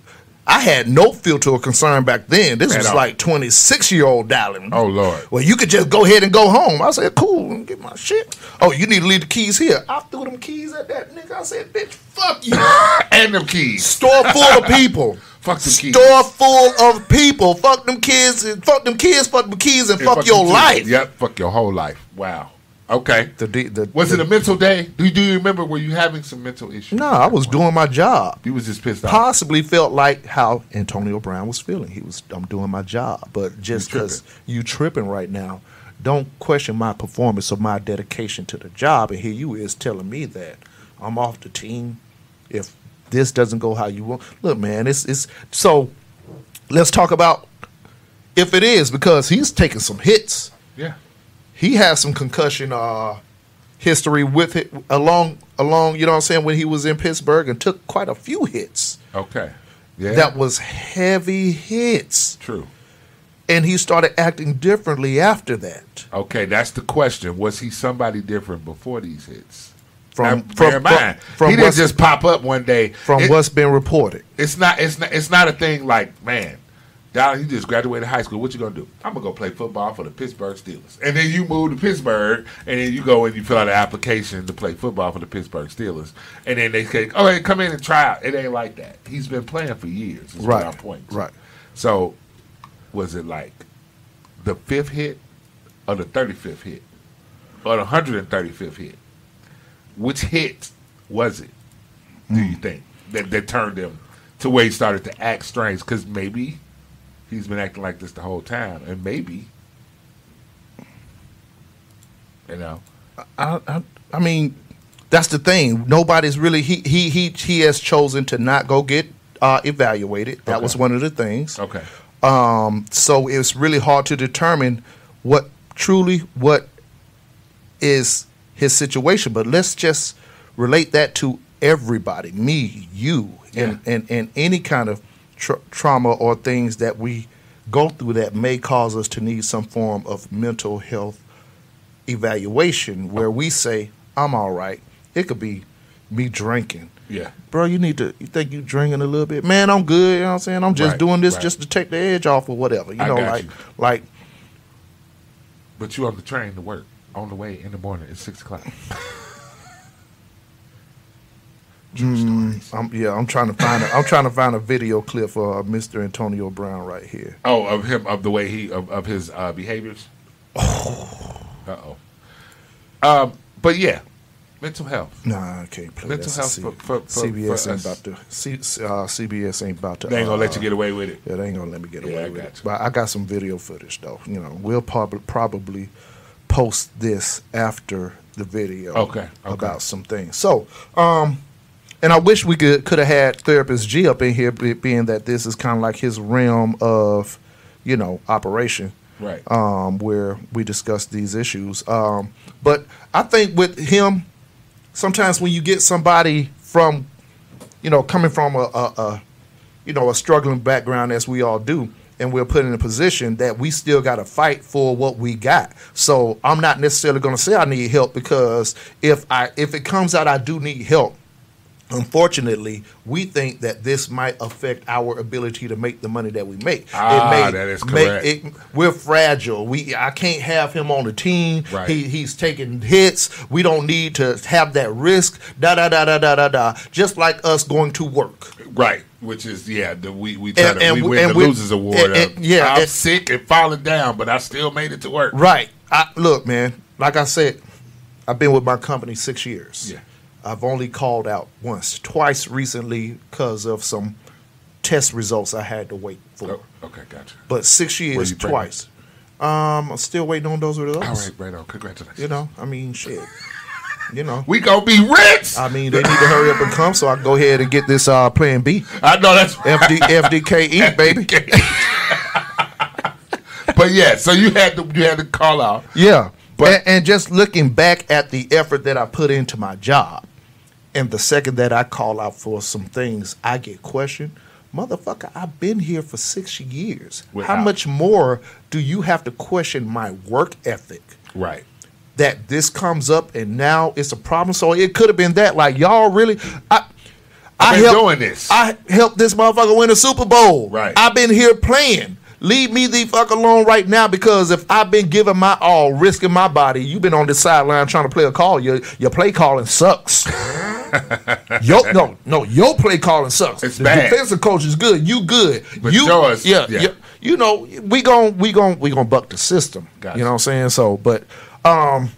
I had no filter or concern back then. This At was all. like 26 year old darling. Oh, Lord. Well, you could just go ahead and go home. I said, cool, and get my shit. Oh, you need to leave the keys here. I threw them keys at that nigga. I said, bitch, fuck you. and them keys. Store full of people. Fuck them keys. Store full of people. Fuck them kids. and Fuck them kids. Fuck them keys and Yeah, fuck, your life. Yep, fuck your whole life. Wow. Okay. The, the, the, Was the, it a mental day? Do you, do you remember? Were you having some mental issues? No, I was doing my job. You was just pissed off. Possibly felt like how Antonio Brown was feeling. He was, I'm doing my job, but just You because you tripping right now, don't question my performance or my dedication to the job. And here you is telling me that I'm off the team if this doesn't go how you want. Look, man, it's it's so. Let's talk about if it is because he's taking some hits. He has some concussion uh, history with it along along. You know what I'm saying when he was in Pittsburgh and took quite a few hits. Okay. Yeah. That was heavy hits, true. and he started acting differently after that. Okay, that's the question. Was he somebody different before these hits? From Now, from bear in mind, from he didn't just pop up one day. from It- what's been reported. it's not it's not it's not a thing like man Donald, you just graduated high school. What you gonna do? I'm gonna go play football for the Pittsburgh Steelers, and then you move to Pittsburgh, and then you go and you fill out an application to play football for the Pittsburgh Steelers, and then they say, "Oh, hey, come in and try out." It ain't like that. He's been playing for years. Right, What I'm pointing to. right. So, was it like the fifth hit, or the 35th hit, or the 135th hit? Which hit was it? Do you hmm. think that that turned him to where he started to act strange? Because maybe he's been acting like this the whole time, and maybe you know, I, I, I mean, that's the thing. Nobody's really he he he he has chosen to not go get uh, evaluated. That Okay. was one of the things. okay, Um, so it's really hard to determine what truly what is his situation. But let's just relate that to everybody, me, you, and and, and any kind of tra- trauma or things that we go through that may cause us to need some form of mental health evaluation where we say, I'm all right. It could be me drinking. yeah, Bro, you need to. You think you drinking a little bit? Man, I'm good. You know what I'm saying? I'm just Right, doing this right. just to take the edge off or whatever. You I know, like you. like but you on the train to work on the way in the morning at six o'clock. True stories. I'm, yeah, I'm trying to find. A, I'm trying to find a video clip for uh, Mr. Antonio Brown right here. Oh, of him, of the way he, of, of his uh, behaviors. Oh. Uh oh. Um, but yeah, mental health. Nah, I can't play Mental that. health C- for- for- for- CBS for ain't us. about to. C, uh, CBS ain't about to. They ain't gonna let uh, you get away with it. Yeah, they ain't gonna let me get Yeah, away I with got it. you. But I got some video footage though. You know, we'll prob- probably post this after the video. Okay, okay. About some things. So, um, and I wish we could could have had therapist G up in here, being that this is kind of like his realm of, you know, operation. Right. Um, where we discuss these issues. Um, but I think with him, sometimes when you get somebody from, you know, coming from a, a, a you know, a struggling background as we all do, and we're put in a position that we still got to fight for what we got. So I'm not necessarily going to say I need help because if I if it comes out I do need help, unfortunately, we think that this might affect our ability to make the money that we make. Ah, that is correct. it, we're fragile. We I can't have him on the team. Right. He he's taking hits. We don't need to have that risk. Da da da da da da da. Just like us going to work. Right. Which is yeah, the, we we try And- to and we win the losers award. and- and- yeah, I'm sick and falling down, but I still made it to work. Right. I, look, man. Like I said, I've been with my company six years. Yeah. I've only called out once, twice recently because of some test results I had to wait for. Oh, okay, gotcha. But six years, twice. Um, I'm still waiting on those results. All right, right on. Congratulations. You know, I mean, shit. You know, we gonna be rich. I mean, they need to hurry up and come, so I can go ahead and get this uh, Plan B. I know that's FD, FDKE, baby. but yeah, so you had to you had to call out. Yeah. But- and, and just looking back at the effort that I put into my job, and the second that I call out for some things, I get questioned. Motherfucker, I've been here for six years. How much more do you have to question my work ethic? Right. That this comes up and now it's a problem. So it could have been that. Like y'all really, I, I been helped, doing this. I helped this motherfucker win a Super Bowl. Right. I've been here playing. Leave me the fuck alone right now because if I've been giving my all, risking my body, you've been on the sideline trying to play a call. Your your play calling sucks. yo, no, no, your play calling sucks. It's the bad. defensive coach is good. You good. But you, yours- yeah, yeah. yeah. You know, we gon' we gon' we gonna buck the system. Gotcha. You know what I'm saying? So, but um,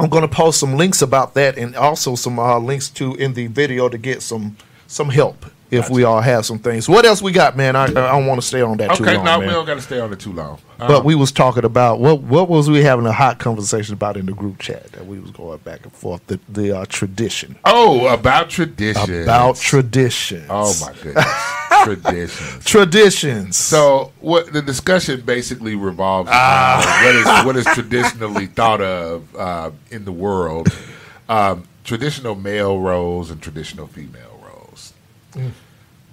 I'm going to post some links about that and also some uh, links to in the video to get some some help if we all have some things. What else we got, man? I, I don't want to stay on that too long. Okay, no, man. we don't got to stay on it too long. but Um, we was talking about what what was we having a hot conversation about in the group chat that we was going back and forth the the uh, tradition oh about tradition. about traditions. Oh my goodness, traditions. traditions. So what the discussion basically revolves Ah. around what is what is traditionally thought of uh, in the world, um, traditional male roles and traditional female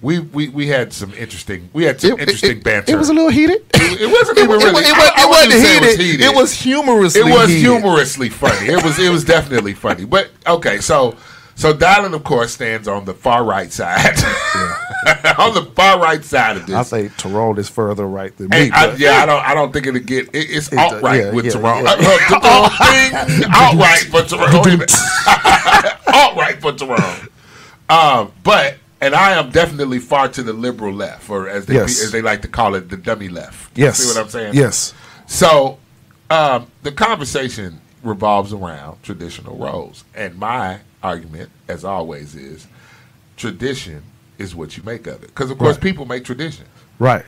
We, we we had some interesting we had some interesting banter. It was a little heated. It, it wasn't It, even it, really. it, I- wa- I it wouldn't wasn't heated. heated. It was humorously. It was heated. humorously funny. It was it was definitely funny. But okay, so so Dylan of course stands on the far right side. on the far right side of this. I say Tyrone is further right than me. I, yeah, I don't. I don't think it'll get. It, it's It- alt right yeah, with yeah, Tyrone. yeah. Uh, Tyrone, alt right for Tyrone. alt right for Tyrone. Um, but and I am definitely far to the liberal left, or as they Yes. as they like to call it, the dummy left. Yes. See what I'm saying? Yes. So um, the conversation revolves around traditional roles, and my argument, as always, is tradition is what you make of it. Because of course, Right. people make traditions. Right.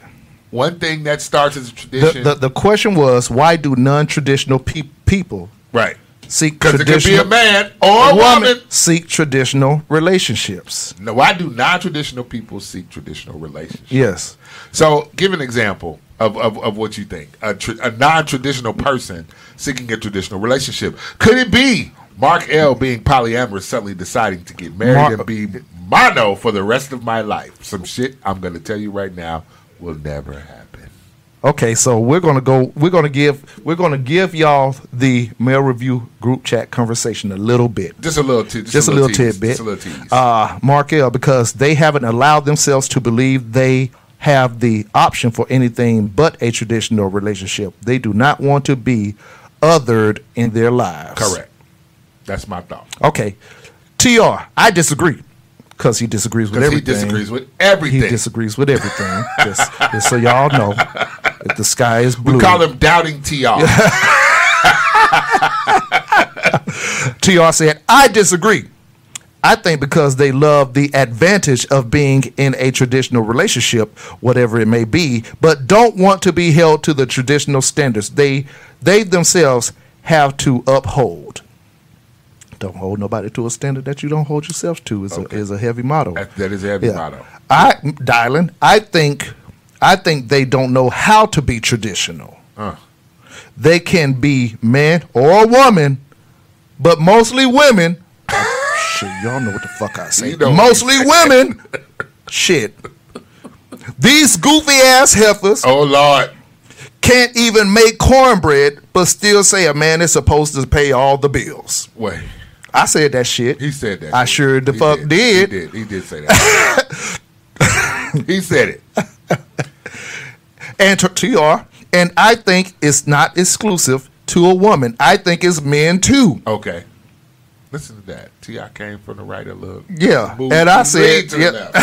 One thing that starts as a The, tradition, the, the question was why do non-traditional pe- people right? Seek Because it could be a man or a woman. seek traditional relationships? No, why do non-traditional people seek traditional relationships? Yes. So, give an example of, of, of what you think. A, a non-traditional person seeking a traditional relationship. Could it be Marc El being polyamorous, suddenly deciding to get married Mar- and be mono for the rest of my life? Some shit I'm going to tell you right now will never happen. Okay, so we're gonna go. We're gonna give. We're gonna give y'all the Male Review group chat conversation a little bit. Just a little, t- just, just a little tease, tidbit. Just a little tease. Uh, Marc El, because they haven't allowed themselves to believe they have the option for anything but a traditional relationship. They do not want to be othered in their lives. Correct. That's my thought. Okay. TR, I disagree. because he disagrees with Because he disagrees with everything. He disagrees with everything. just, just so y'all know, the sky is blue. we call him Doubting TR. TR said, I disagree. I think because they love the advantage of being in a traditional relationship, whatever it may be, but don't want to be held to the traditional standards they they themselves have to uphold. Don't hold nobody to a standard that you don't hold yourself to is Okay. a is a heavy motto. That- that is a heavy motto. I Dylan, I think I think they don't know how to be traditional. Uh. They can be man or woman, but mostly women. Shit, y'all know what the fuck I say. You know mostly women. Shit. These goofy ass heifers Oh Lord. can't even make cornbread, but still say a man is supposed to pay all the bills. Wait. I said that shit. He said that. I shit. sure the He fuck did. He did. He did say that. he said it. And to TR, and I think it's not exclusive to a woman. I think it's men too. Okay. Listen to that. TR came from the right a little. Yeah, moved- and I said, leaned to the yep. left.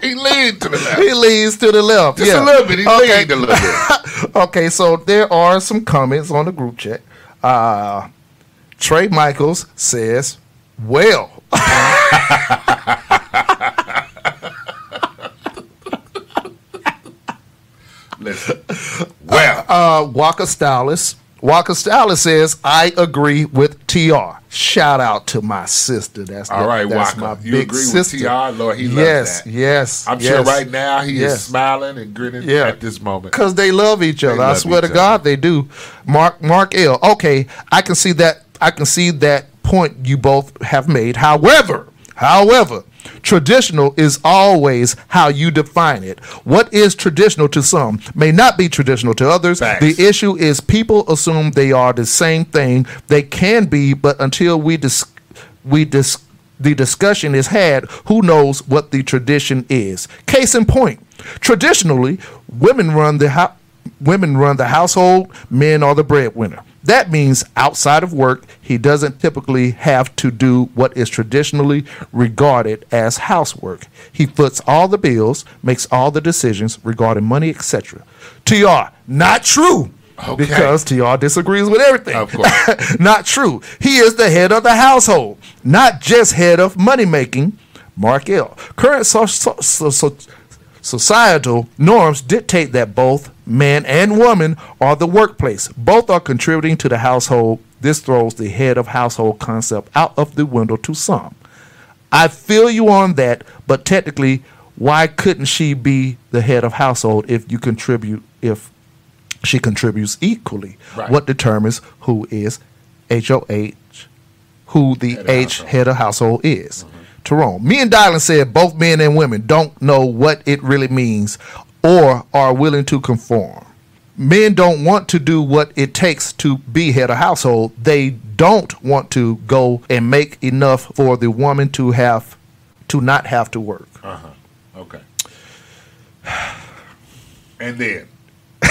he leaned to the left. He leans to the left. Just yeah. a little bit. He okay. leaned a little bit. okay, so there are some comments on the group chat. Uh, Trey Michaels says, "Well, Listen. Well, uh, Walker Stylus. Walker Stylus says, I agree with TR. Shout out to my sister. That's All right, that's Walker. my You big agree with sister. TR? Lord, he loves yes, that. Yes, I'm yes. sure right now he Yes. is smiling and grinning Yeah. at this moment. because they love each other. I swear to God, they do. Mark Marc El. Okay, I can see that. I can see that point you both have made. However, however, traditional is always how you define it. What is traditional to some may not be traditional to others. Facts. The issue is people assume they are the same thing. They can be, but until we dis- we dis- the discussion is had, who knows what the tradition is? Case in point, traditionally, women run the hou- women run the household, men are the breadwinner. That means outside of work, he doesn't typically have to do what is traditionally regarded as housework. He foots all the bills, makes all the decisions regarding money, etc. TR, not true. Okay. Because TR disagrees with everything. Of course. not true. He is the head of the household, not just head of money making. Marc El. Current so- so- so- so- societal norms dictate that both man and woman are the workplace. Both are contributing to the household. This throws the head of household concept out of the window to some. I feel you on that, but technically, why couldn't she be the head of household if you contribute if she contributes equally? Right. What determines who is HOH, who the Head H household. head of household is? Mm-hmm. Tyrone. Me and Dylan said both men and women don't know what it really means or are willing to conform. Men don't want to do what it takes to be head of household. They don't want to go and make enough for the woman to have to not have to work. Uh-huh. Okay. And then.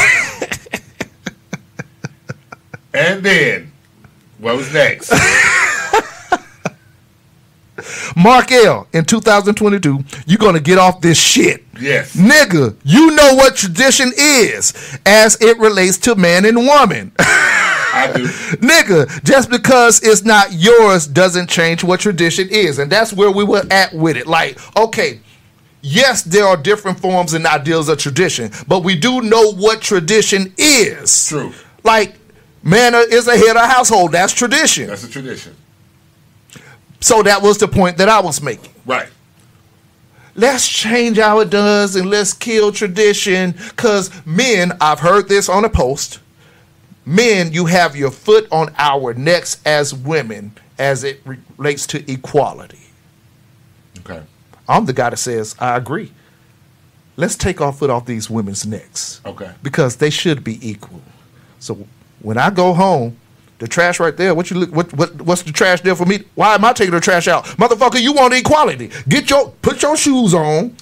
and then. What was next? Marc El, in 2022, you're going to get off this shit. Yes. Nigga, you know what tradition is as it relates to man and woman. I do. Nigga, just because it's not yours doesn't change what tradition is. And that's where we were at with it. Like, okay, yes, there are different forms and ideals of tradition, but we do know what tradition is. True. Like, man is a head of household. That's tradition. That's a tradition. So that was the point that I was making. Right. let's change how it does and let's kill tradition. Because men, I've heard this on a post. Men, you have your foot on our necks as women as it relates to equality. Okay. I'm the guy that says, I agree. Let's take our foot off these women's necks. Okay. Because they should be equal. So when I go home, the trash right there, what you look what, what what's the trash there for me? Why am I taking the trash out? Motherfucker, you want equality. Get your put your shoes on.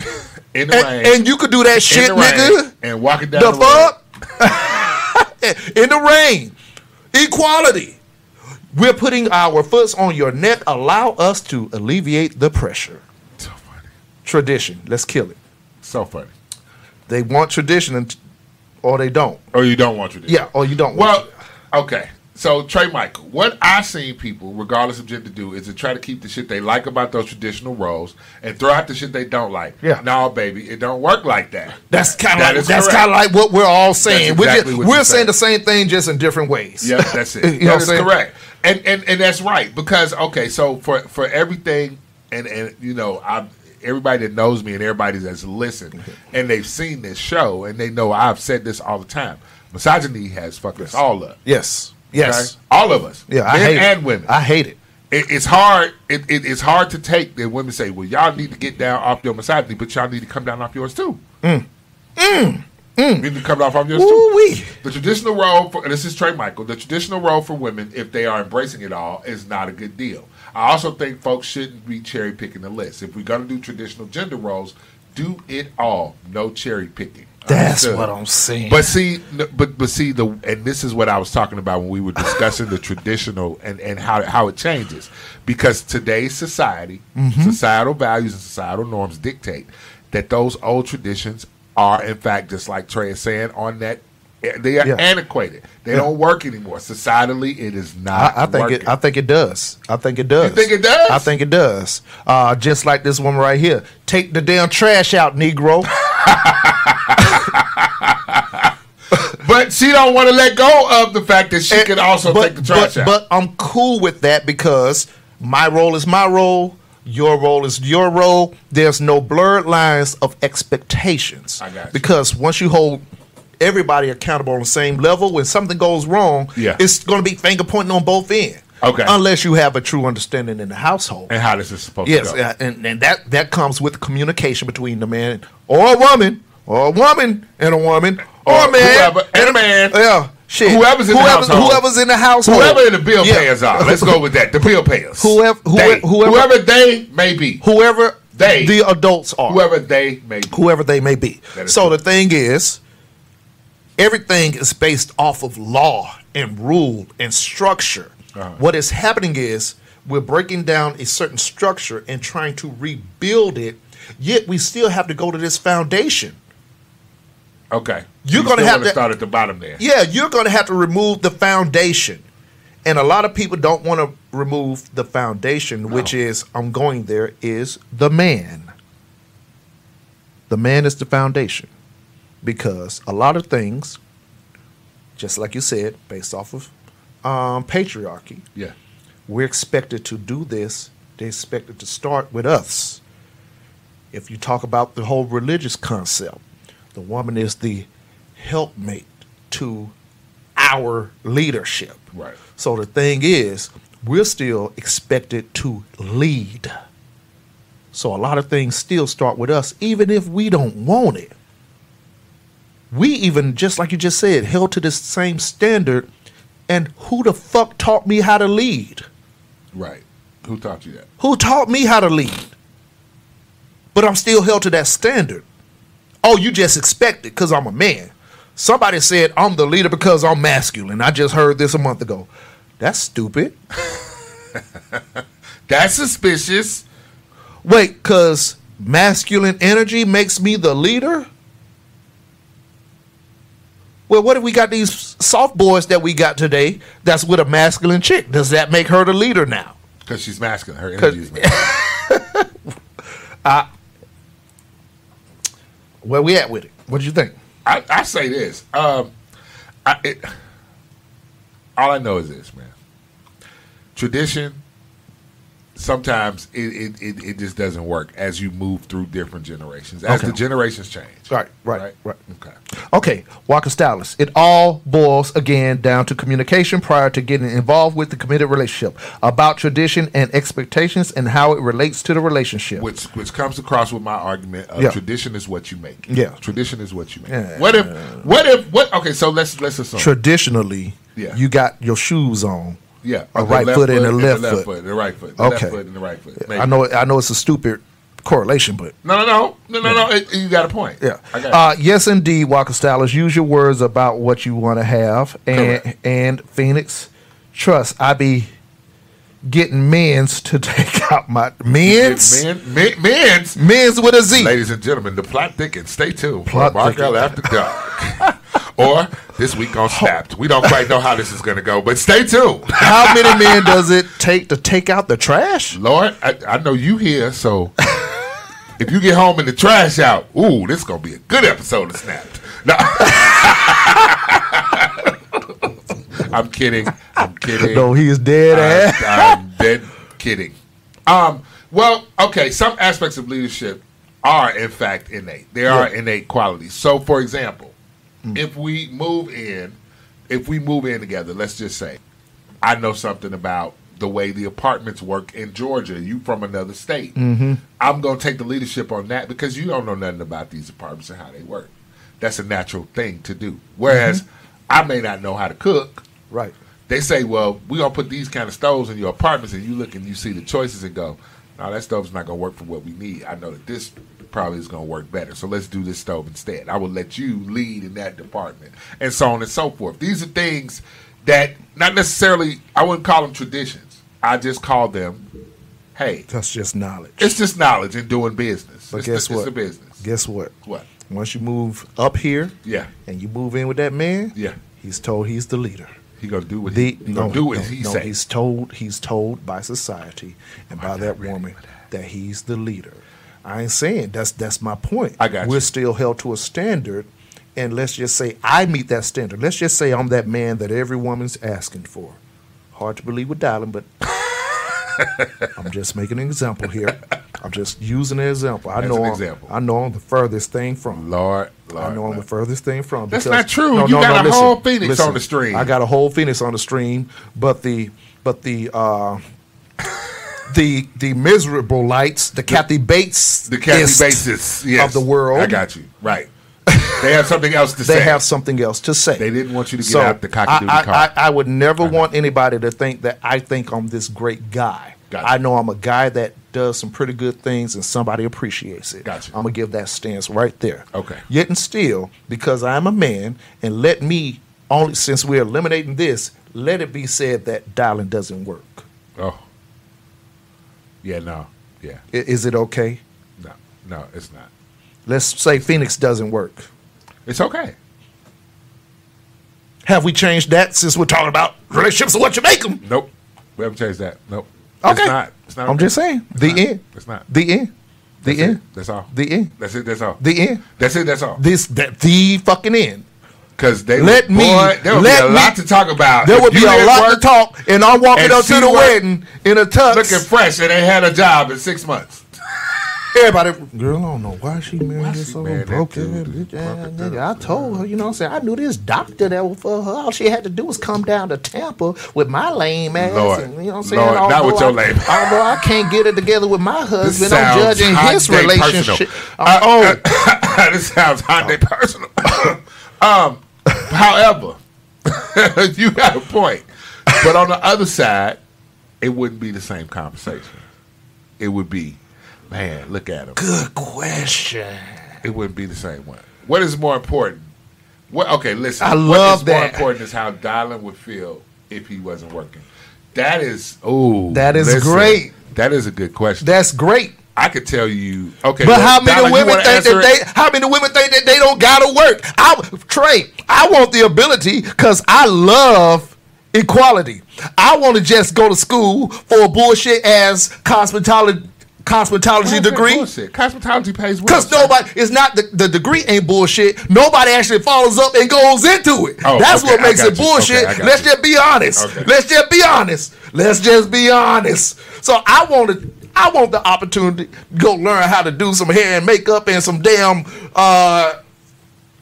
In the And, rain. and you could do that shit, nigga. rain, and walking down The the, road. fuck? In the rain. Equality. We're putting our foots on your neck. Allow us to alleviate the pressure. So funny. Tradition. Let's kill it. So funny. They want tradition, and, or they don't. Or you don't want tradition. Yeah, or you don't. want Well, okay. So Trey Michael, what I've seen people, regardless of gender, do is to try to keep the shit they like about those traditional roles and throw out the shit they don't like. Yeah. No, baby, it don't work like that. That's kind That of like, that's kind of like what we're all saying. That's we're just, we're saying saying. the same thing, just in different ways. Yeah, that's it. You know what that is saying? correct. And, and and that's right because okay, so for for everything, and and you know, I everybody that knows me and everybody that's listened and they've seen this show and they know I've said this all the time. Misogyny has fucked us all up. Yes. Okay? Yes. all of us. Yeah. I men hate and it. women. I hate it. it, it's hard. It, it, it's hard to take that women say, "Well, y'all need to get down off your misogyny, but y'all need to come down off yours too." Mm. Mm. Mm. You need to come down off yours too. Ooh wee. The traditional role for and this is Trey Michael. The traditional role for women, if they are embracing it all, is not a good deal. I also think folks shouldn't be cherry picking the list. If we're gonna do traditional gender roles, do it all. No cherry picking. That's Understood? what I'm saying. But see, but but see the and this is what I was talking about when we were discussing the traditional and and how how it changes because today's society, Mm-hmm. societal values and societal norms dictate that those old traditions are in fact just like Trey is saying on that they are Yeah. antiquated. They Yeah. don't work anymore. Societally, it is not. I, I think working. it. I think it does. I think it does. You think it does? I think it does. Uh, just like this woman right here. Take the damn trash out, Negro. but she don't want to let go of the fact that she And- can also but, take the trash but, out. But I'm cool with that because my role is my role. Your role is your role. There's no blurred lines of expectations. I got you. Because once you hold everybody accountable on the same level, when something goes wrong, Yeah. it's going to be finger pointing on both ends. Okay. Unless you have a true understanding in the household. and how this is supposed Yes, to go. yeah, and, and that that comes with communication between the man or a woman, or a woman and a woman, or, Or a man whoever, and a man. Yeah, shit. Whoever's in the whoever's, household. whoever's in the household, Whoever in the bill Yeah. payers are. Let's go with that. The bill payers. Whoever- whoever- They. whoever- whoever they may be. whoever They. the adults are, Whoever they may be. whoever they may be. So true. the thing is, everything is based off of law and rule and structure. Uh-huh. What is happening is we're breaking down a certain structure and trying to rebuild it. Yet we still have to go to this foundation. Okay. You're You gonna have wanna to- start at the bottom there. Yeah, you're going to have to remove the foundation. And a lot of people don't want to remove the foundation, which is, I'm going there, is the man. The man is the foundation. Because a lot of things, just like you said, based off of um, patriarchy, Yeah. we're expected to do this. They expect it to start with us. If you talk about the whole religious concept, the woman is the helpmate to our leadership. Right. So the thing is, we're still expected to lead. So a lot of things still start with us, even if we don't want it. We even, just like you just said, held to this same standard. And who the fuck taught me how to lead? Right. Who taught you that? Who taught me how to lead? But I'm still held to that standard. Oh, you just expect it because I'm a man. Somebody said I'm the leader because I'm masculine. I just heard this a month ago. That's stupid. That's suspicious. Wait, because masculine energy makes me the leader? Well, what if we got these soft boys that we got today that's with a masculine chick? Does that make her the leader now? Because she's masculine. Her energy is masculine. Where we at with it? What do you think? I, I say this. Um, I, it, all I know is this, man. Tradition. Sometimes it, it, it, just doesn't work as you move through different generations. As Okay. the generations change. Right, right, right. Okay. Okay, Walker Stylist. It all boils again down to communication prior to getting involved with the committed relationship, about tradition and expectations and how it relates to the relationship. Which which comes across with my argument of Yeah. tradition is what you make. Yeah. Tradition is what you make. Yeah. What if what if what okay, so let's let's assume. Traditionally, Yeah. you got your shoes on. Yeah. a right left foot and a left foot. foot. The right foot. The Okay. left foot and the right foot. Maybe. I know, I know, it's a stupid correlation, but No, no, no. No, no, no. You got a point. yeah. Uh, yes, indeed, Walker Stylist. Use your words about what you want to have, and Correct. and Phoenix, trust. I be getting men's to take out my men's Men, men, men's. men's with a Z. Ladies and gentlemen, the plot thickens. Stay tuned Plot Marc El thickens. After Dark. or this week on Snapped. We don't quite know how this is going to go, but stay tuned. How many men does it take to take out the trash? Lord, I, I know you here, so if you get home and the trash out, ooh, this is going to be a good episode of Snapped. No. I'm kidding. I'm kidding. No, he is dead ass. I'm, I'm dead kidding. Um, well, okay, some aspects of leadership are in fact innate. They are innate qualities. So, for example, if we move in, if we move in together, let's just say, I know something about the way the apartments work in Georgia. You from another state. Mm-hmm. I'm going to take the leadership on that because you don't know nothing about these apartments and how they work. That's a natural thing to do. Whereas I may not know how to cook. Right. They say, well, we're going to put these kind of stoves in your apartments, and you look and you see the choices and go, no, that stove's not going to work for what we need. I know that this probably is going to work better. So let's do this stove instead. I will let you lead in that department, and so on and so forth. These are things that not necessarily, I wouldn't call them traditions. I just call them, hey, That's just knowledge. it's just knowledge and doing business. But it's, guess the- what? It's a business. Guess what? What? Once you move up here Yeah. and you move in with that man, Yeah. he's told he's the leader. He gonna do what The, he, he gonna do what no, he no. He's told he's told by society and by that woman that. that he's the leader. I ain't saying that's that's my point. I got We're you. still held to a standard, and let's just say I meet that standard. Let's just say I'm that man that every woman's asking for. Hard to believe with Dylan, but I'm just making an example here. I'm just using an example. I know example. I know I'm the furthest thing from. Lord, Lord, I know I'm the furthest thing from. That's because- not true. No, You got a whole Phoenix on the stream. I got a whole Phoenix on the stream, but the but the uh, the the miserable lights, the Kathy Bates, the Kathy Bates yes. of the world. I got you right. They have something else to They say. They have something else to say. They didn't want you to get So, out the cocky I. I, I would never want anybody to think that I think I'm this great guy. Gotcha. I know I'm a guy that does some pretty good things and somebody appreciates it. Gotcha. I'm gonna give that stance right there. Okay. Yet and still, because I'm a man, and let me only since we're eliminating this, let it be said that Dylan doesn't work. oh, yeah, no, yeah, I- Is it okay? no, no, it's not. Let's say Phoenix doesn't work. It's okay. Have we changed that since we're talking about relationships and what you make them? Nope, we haven't changed that. Nope. Okay. It's not. It's not. I'm okay. just saying. The not. end. It's not. The end. The That's end. it. That's all. The end. That's it. That's all. The end. That's it. That's all. This that the fucking end. Because they Let would, me- boy, there would let be a me- lot to talk about. There would be a lot work to talk, and I'm walking up to the wedding in a tux. Looking fresh, and they had a job in six months. Everybody, girl, I don't know why she married Why this old broke dude, bitch ass nigga. I told her, you know what I'm saying? I knew this doctor that was for her. All she had to do was come down to Tampa with my lame ass. Lord. and, you know what I'm saying? Lord, not with Although your I- lame. Although I can't get it together with my husband, I'm judging his relationship. Uh, oh, this sounds Hyundai personal. um, however, you got a point. But on the other side, it wouldn't be the same conversation. It would be, man, look at him. good question. It wouldn't be the same one. What is more important? What? Okay, listen. I what love is more important is how Dylan would feel if he wasn't working. That is, oh, That is great. That is a good question. That's great. I could tell you. Okay, But well, how many you women think that it? they? How many women think that they don't gotta work? I Trey, I want the ability because I love equality. I want to just go to school for a bullshit as cosmetology cosmetology degree. bullshit? Cosmetology pays well. Because nobody, it's not the, the degree ain't bullshit. Nobody actually follows up and goes into it. Oh, That's okay, what makes it you. bullshit. Okay, Let's you. just be honest. Okay. Let's just be honest. Let's just be honest. So I wanted, I want the opportunity to go learn how to do some hair and makeup and some damn uh,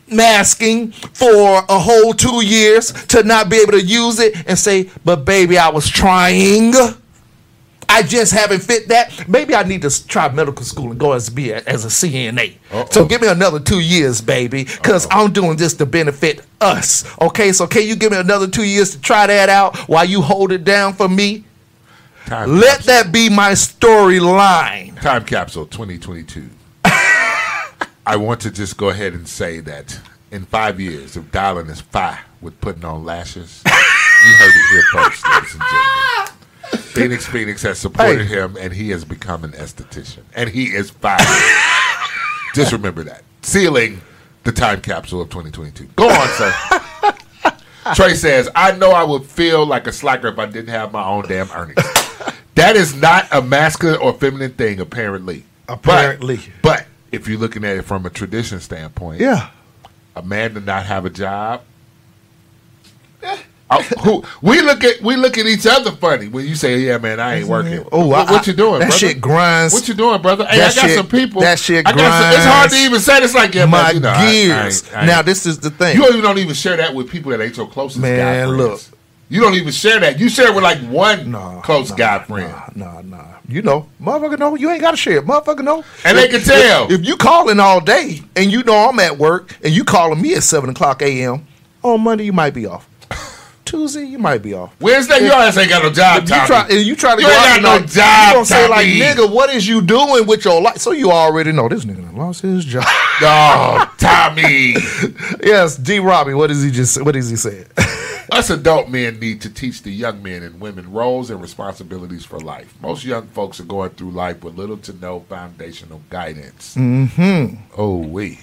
masking for a whole two years to not be able to use it and say, "But baby, I was trying." I just haven't fit that. Maybe I need to try medical school and go as be a, as a CNA. Uh-oh. So give me another two years, baby, because I'm doing this to benefit us. Okay, so can you give me another two years to try that out while you hold it down for me? Time Let capsule. that be my storyline. time capsule 2022. I want to just go ahead and say that in five years, if Dylan is fine with putting on lashes, you heard it here first, ladies and gentlemen. Phoenix Phoenix has supported Hey. him, and he has become an esthetician, and he is fine. Just remember that. Sealing the time capsule of 2022. Go on, sir. Trey says, "I know I would feel like a slacker if I didn't have my own damn earnings." That is not a masculine or feminine thing, apparently. Apparently. but, if you're looking at it from a tradition standpoint, Yeah. a man to not have a job. Uh, who we look at we look at each other funny when you say, "Yeah, man, I ain't working." Oh, what, I- what you doing? that brother? shit grinds. What you doing, brother? Hey, I got shit- some people. that shit got some, it's hard to even say. It's like, yeah, My man, you know, gears. I now this is the thing. you don't even, don't even share that with people that ain't your closest Man, look. You don't even share that. You share it with like one Nah, close nah, guy friend. Nah, nah, nah. You know, motherfucker no. You ain't got to share it. Motherfucker no. And they can tell. If, if you calling all day and you know I'm at work and you calling me at 7 o'clock a.m., on Monday you might be off. Tuesday you might be off. Wednesday, you always ain't got no job. If you try, if you try to You go ain't out got no job, you gonna say like, nigga, what is you doing with your life? So you already know this nigga lost his job. Oh, Tommy. yes, D. Robbie, what is he just? What is he saying? Us adult men need to teach the young men and women roles and responsibilities for life. Most young folks are going through life with little to no foundational guidance. Mm-hmm. Oh, we.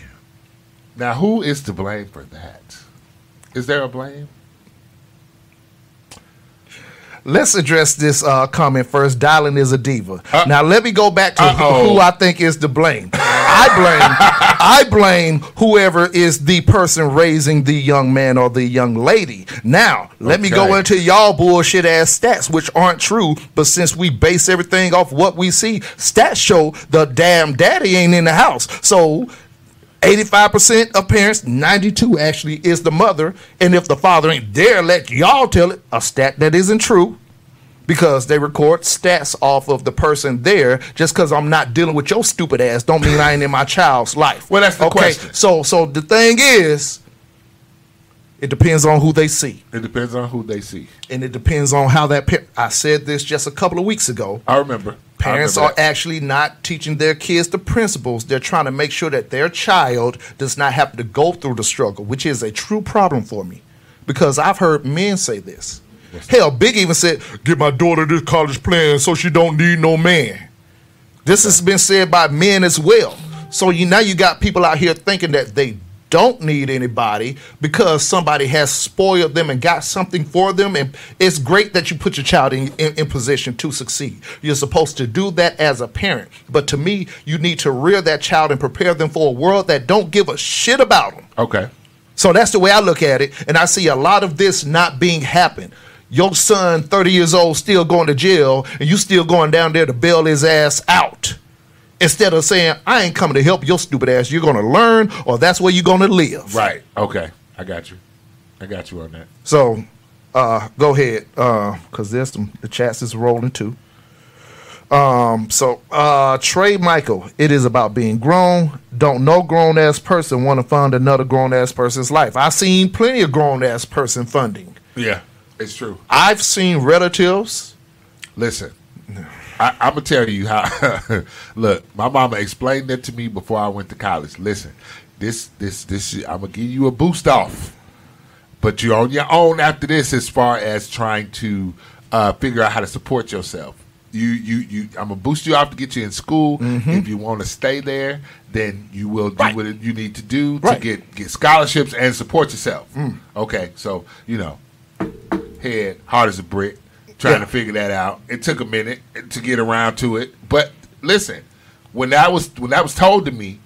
Now, who is to blame for that? Is there a blame? Let's address this uh, comment first. Dylan is a diva. Uh- now let me go back to Uh-oh. who I think is to blame. I blame I blame whoever is the person raising the young man or the young lady. Now let me go into y'all bullshit ass stats, which aren't true. But since we base everything off what we see, stats show the damn daddy ain't in the house. So 85% of parents, 92 actually is the mother. And if the father ain't there, let y'all tell it. A stat that isn't true because they record stats off of the person there. Just because I'm not dealing with your stupid ass don't mean I ain't in my child's life. Well, that's the question. So, so the thing is, it depends on who they see. It depends on who they see. And it depends on how that par- I said this just a couple of weeks ago. I remember. I Parents remember are that. actually not teaching their kids the principles. They're trying to make sure that their child does not have to go through the struggle, which is a true problem for me. Because I've heard men say this. Hell, Big even said, "Get my daughter this college plan so she don't need no man." This has been said by men as well. So you now you got people out here thinking that they don't need anybody because somebody has spoiled them and got something for them. And it's great that you put your child in, in, in position to succeed. You're supposed to do that as a parent. But to me, you need to rear that child and prepare them for a world that don't give a shit about them. Okay. So that's the way I look at it. And I see a lot of this not being happen. Your son, 30 years old, still going to jail, and you still going down there to bail his ass out. Instead of saying, I ain't coming to help your stupid ass. You're going to learn, or that's where you're going to live. Right. Okay. I got you. I got you on that. So uh, go ahead, because there's some, the chats is rolling too. Um, so uh, Trey Michael, it is about being grown. Don't no grown ass person want to fund another grown ass person's life. I've seen plenty of grown ass person funding. Yeah. It's true. I've seen relatives. Listen, I, I'm gonna tell you how. look, my mama explained that to me before I went to college. Listen, this, this, this. I'm gonna give you a boost off, but you're on your own after this, as far as trying to uh, figure out how to support yourself. You, you, you. I'm gonna boost you off to get you in school. If you want to stay there, then you will do Right. what you need to do to Right. get get scholarships and support yourself. Okay, so you know, head hard as a brick, trying Yeah. to figure that out. It took a minute to get around to it, but listen, when that was when that was told to me,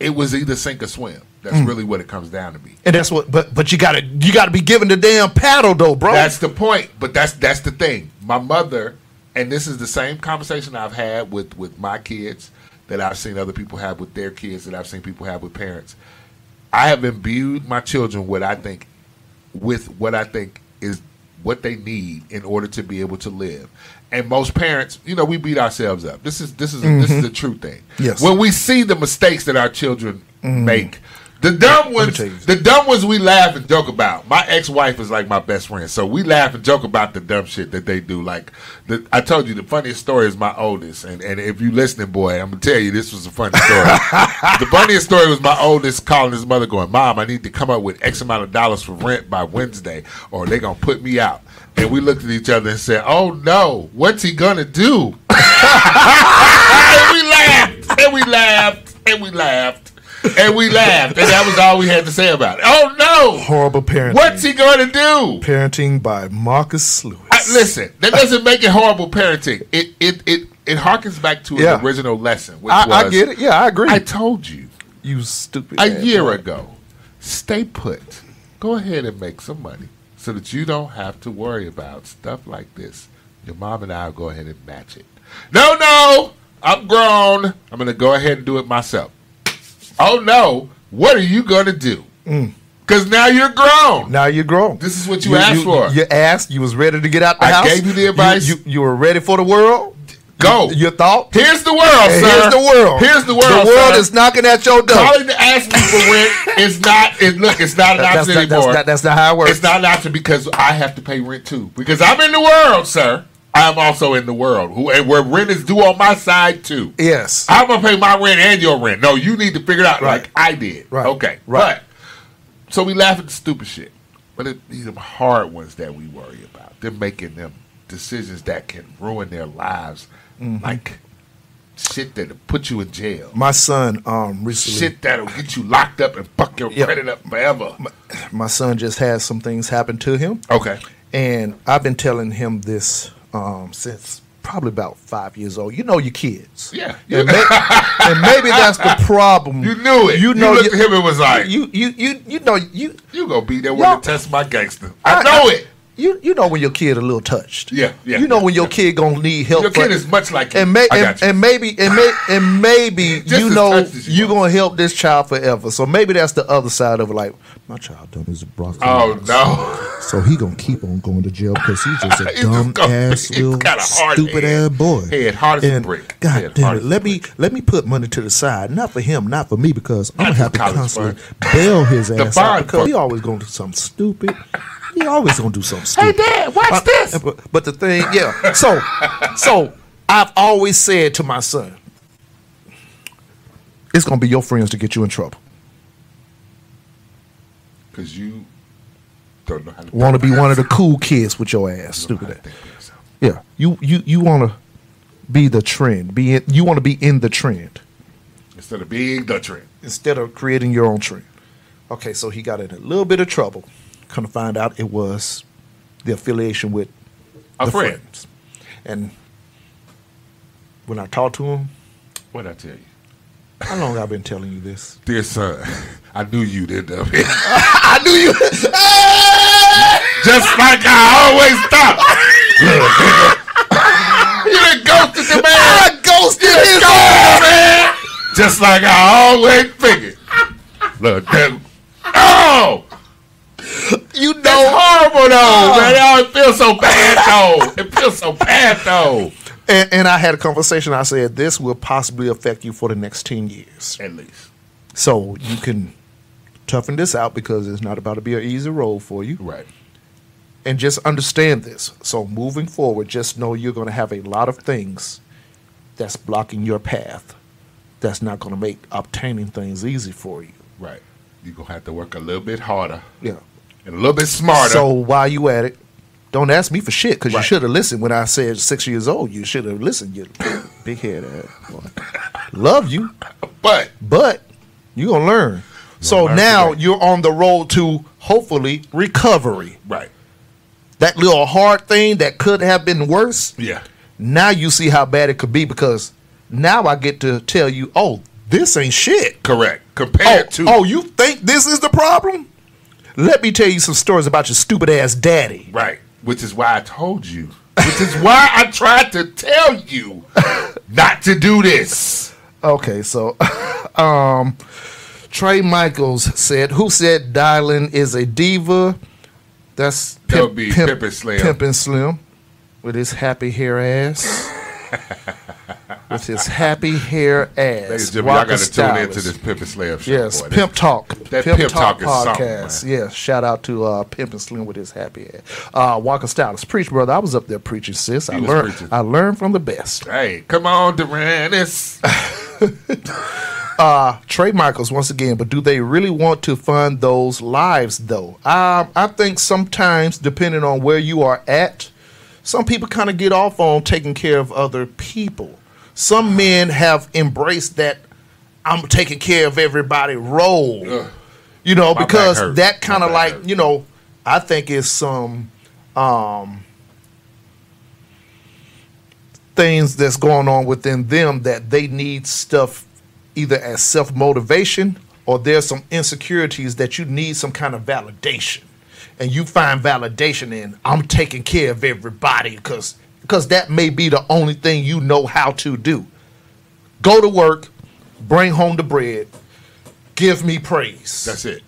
it was either sink or swim. That's Mm. really what it comes down to me. And that's what but but you gotta you gotta be given the damn paddle though, bro. That's the point. But that's that's the thing. My mother, and this is the same conversation I've had with with my kids that I've seen other people have with their kids that I've seen people have with parents. I have imbued my children what I think with what I think is what they need in order to be able to live. And most parents, you know, we beat ourselves up. This is this is this is mm-hmm. the true thing. Yes. When we see the mistakes that our children mm-hmm. make, the dumb ones, the dumb ones we laugh and joke about. My ex-wife is like my best friend, so we laugh and joke about the dumb shit that they do. Like the, I told you, the funniest story is my oldest, and and if you listening, boy, I'm gonna tell you this was a funny story. the funniest story was my oldest calling his mother, going, "Mom, I need to come up with X amount of dollars for rent by Wednesday, or they gonna put me out." and we looked at each other and said, "Oh no, what's he gonna do?" and we laughed, and we laughed, and we laughed, and we laughed, and that was all we had to say about it. Oh no, Horrible parenting. what's he gonna do? Parenting by Marcus Lewis. I, listen, that doesn't make it horrible parenting. It it it it harkens back to Yeah. an original lesson, which I, was I get it. Yeah, I agree. I told you you stupid. a year boy. ago. Stay put. Go ahead and make some money so that you don't have to worry about stuff like this. Your mom and I will go ahead and match it. No, no, I'm grown. I'm going to go ahead and do it myself. Oh no, what are you going to do? Mm. Because now you're grown. Now you're grown. This is what you asked for. You asked. You was ready to get out the I house. gave you the advice. You, you, you were ready for the world. Go. You, you thought. Here's the world, sir. Here's the world. Here's the world. The world sir. is knocking at your door. calling to ask me for rent is not. It, look, it's not an option that's, not, that's, anymore. not, that's not how it works. It's not an option because I have to pay rent too. Because I'm in the world, sir. I am also in the world. Who and where rent is due on my side too. yes. I'm gonna pay my rent and your rent. No, you need to figure it out Right. like I did. Right. Okay. Right. But so we laugh at the stupid shit, but it, these are hard ones that we worry about. They're making them decisions that can ruin their lives, Mm-hmm. like shit that'll put you in jail. My son um recently. Shit that'll get you locked up and fuck your Yeah. credit up forever. My son just had some things happen to him, Okay. and I've been telling him this um since probably about five years old. You know your kids. Yeah. And, may- and maybe that's the problem. You knew it. You know you looked you- at him and was like, you you you you know you You gonna be there Y'all- to test my gangster. I know it. You you know when your kid a little touched. Yeah, yeah, You know yeah, when your yeah. kid gonna need help. Your kid is much like you. and, may, and, you. and maybe and, may, and maybe you know you are. gonna help this child forever. So maybe that's the other side of it. Like my child done his broccoli. oh no. So he gonna keep on going to jail because he's just a dumb gonna- ass little a stupid head. ass boy. Head hard as a brick. God Head damn it! Let me brick. let me put money to the side, not for him, not for me, because I'm Not gonna have to constantly bail his ass out because he always gonna do something stupid. He always gonna do something Hey dad, watch Uh, this. But, but the thing, yeah. So so I've always said to my son, it's gonna be your friends to get you in trouble. Because you don't know how to Want to be one of the cool kids with your ass, you stupid ass. think for yourself. Yeah, you you you want to be the trend. Be in, you want to be in the trend Instead of being the trend. instead of creating your own trend. Okay, so he got in a little bit of trouble. Come to find out, it was the affiliation with A the friend. friends. And when I talked to him, What'd I tell you? how long I've been telling you this? Dear son, I knew you'd end up here. I knew you. Just like I always thought. you done ghosted the man. I ghosted his Ghosted the man. Just like I always figured. Look, that, oh, You that's know, horrible though, man. Oh, it feels so bad though. It feels so bad though. and, and I had a conversation. I said this will possibly affect you for the next ten years. At least, So you can toughen this out because it's not about to be an easy road for you. right? And just understand this. So moving forward, just know you're going to have a lot of things that's blocking your path. That's not going to make obtaining things easy for you. Right. You're gonna have to work a little bit harder Yeah. And a little bit smarter. So while you at it, don't ask me for shit because you Right. should have listened when I said six years old. You should have listened. You big head ass. boy. Love you, but but you gonna learn. So learn now today. you're on the road to hopefully recovery. right, That little hard thing that could have been worse. yeah, Now you see how bad it could be because now I get to tell you, oh, this ain't shit. correct. Oh, Compared to oh, you think this is the problem? Let me tell you some stories about your stupid ass daddy. Right. Which is why I told you. Which is why I tried to tell you not to do this. Okay, so um Trey Michaels said, "Who said Dylan is a diva?" That's That would be Pimpin' Slim. Pimpin' Slim with his happy hair ass. with his happy hair ass. Ladies and gentlemen, y'all got to tune into this Pimp and Slave show. Yes, boy. Pimp Talk. that Pimp Talk is something, podcast. Yes, shout out to uh, Pimp and Slim with his happy ass. Uh, Walker Stylist, preach, brother. I was up there preaching, sis. I was learned. preaching. I learned from the best. Hey, come on, Duranis. uh, Trey Michaels once again, but do they really want to fund those lives though? Um, I think sometimes, depending on where you are at, some people kind of get off on taking care of other people. Some men have embraced that I'm taking care of everybody role. Ugh. You know, My because that kind of like, hurts. you know, I think is some um things that's going on within them that they need stuff either as self motivation or there's some insecurities that you need some kind of validation. And you find validation in I'm taking care of everybody because because that may be the only thing you know how to do. Go to work, bring home the bread, give me praise. That's it.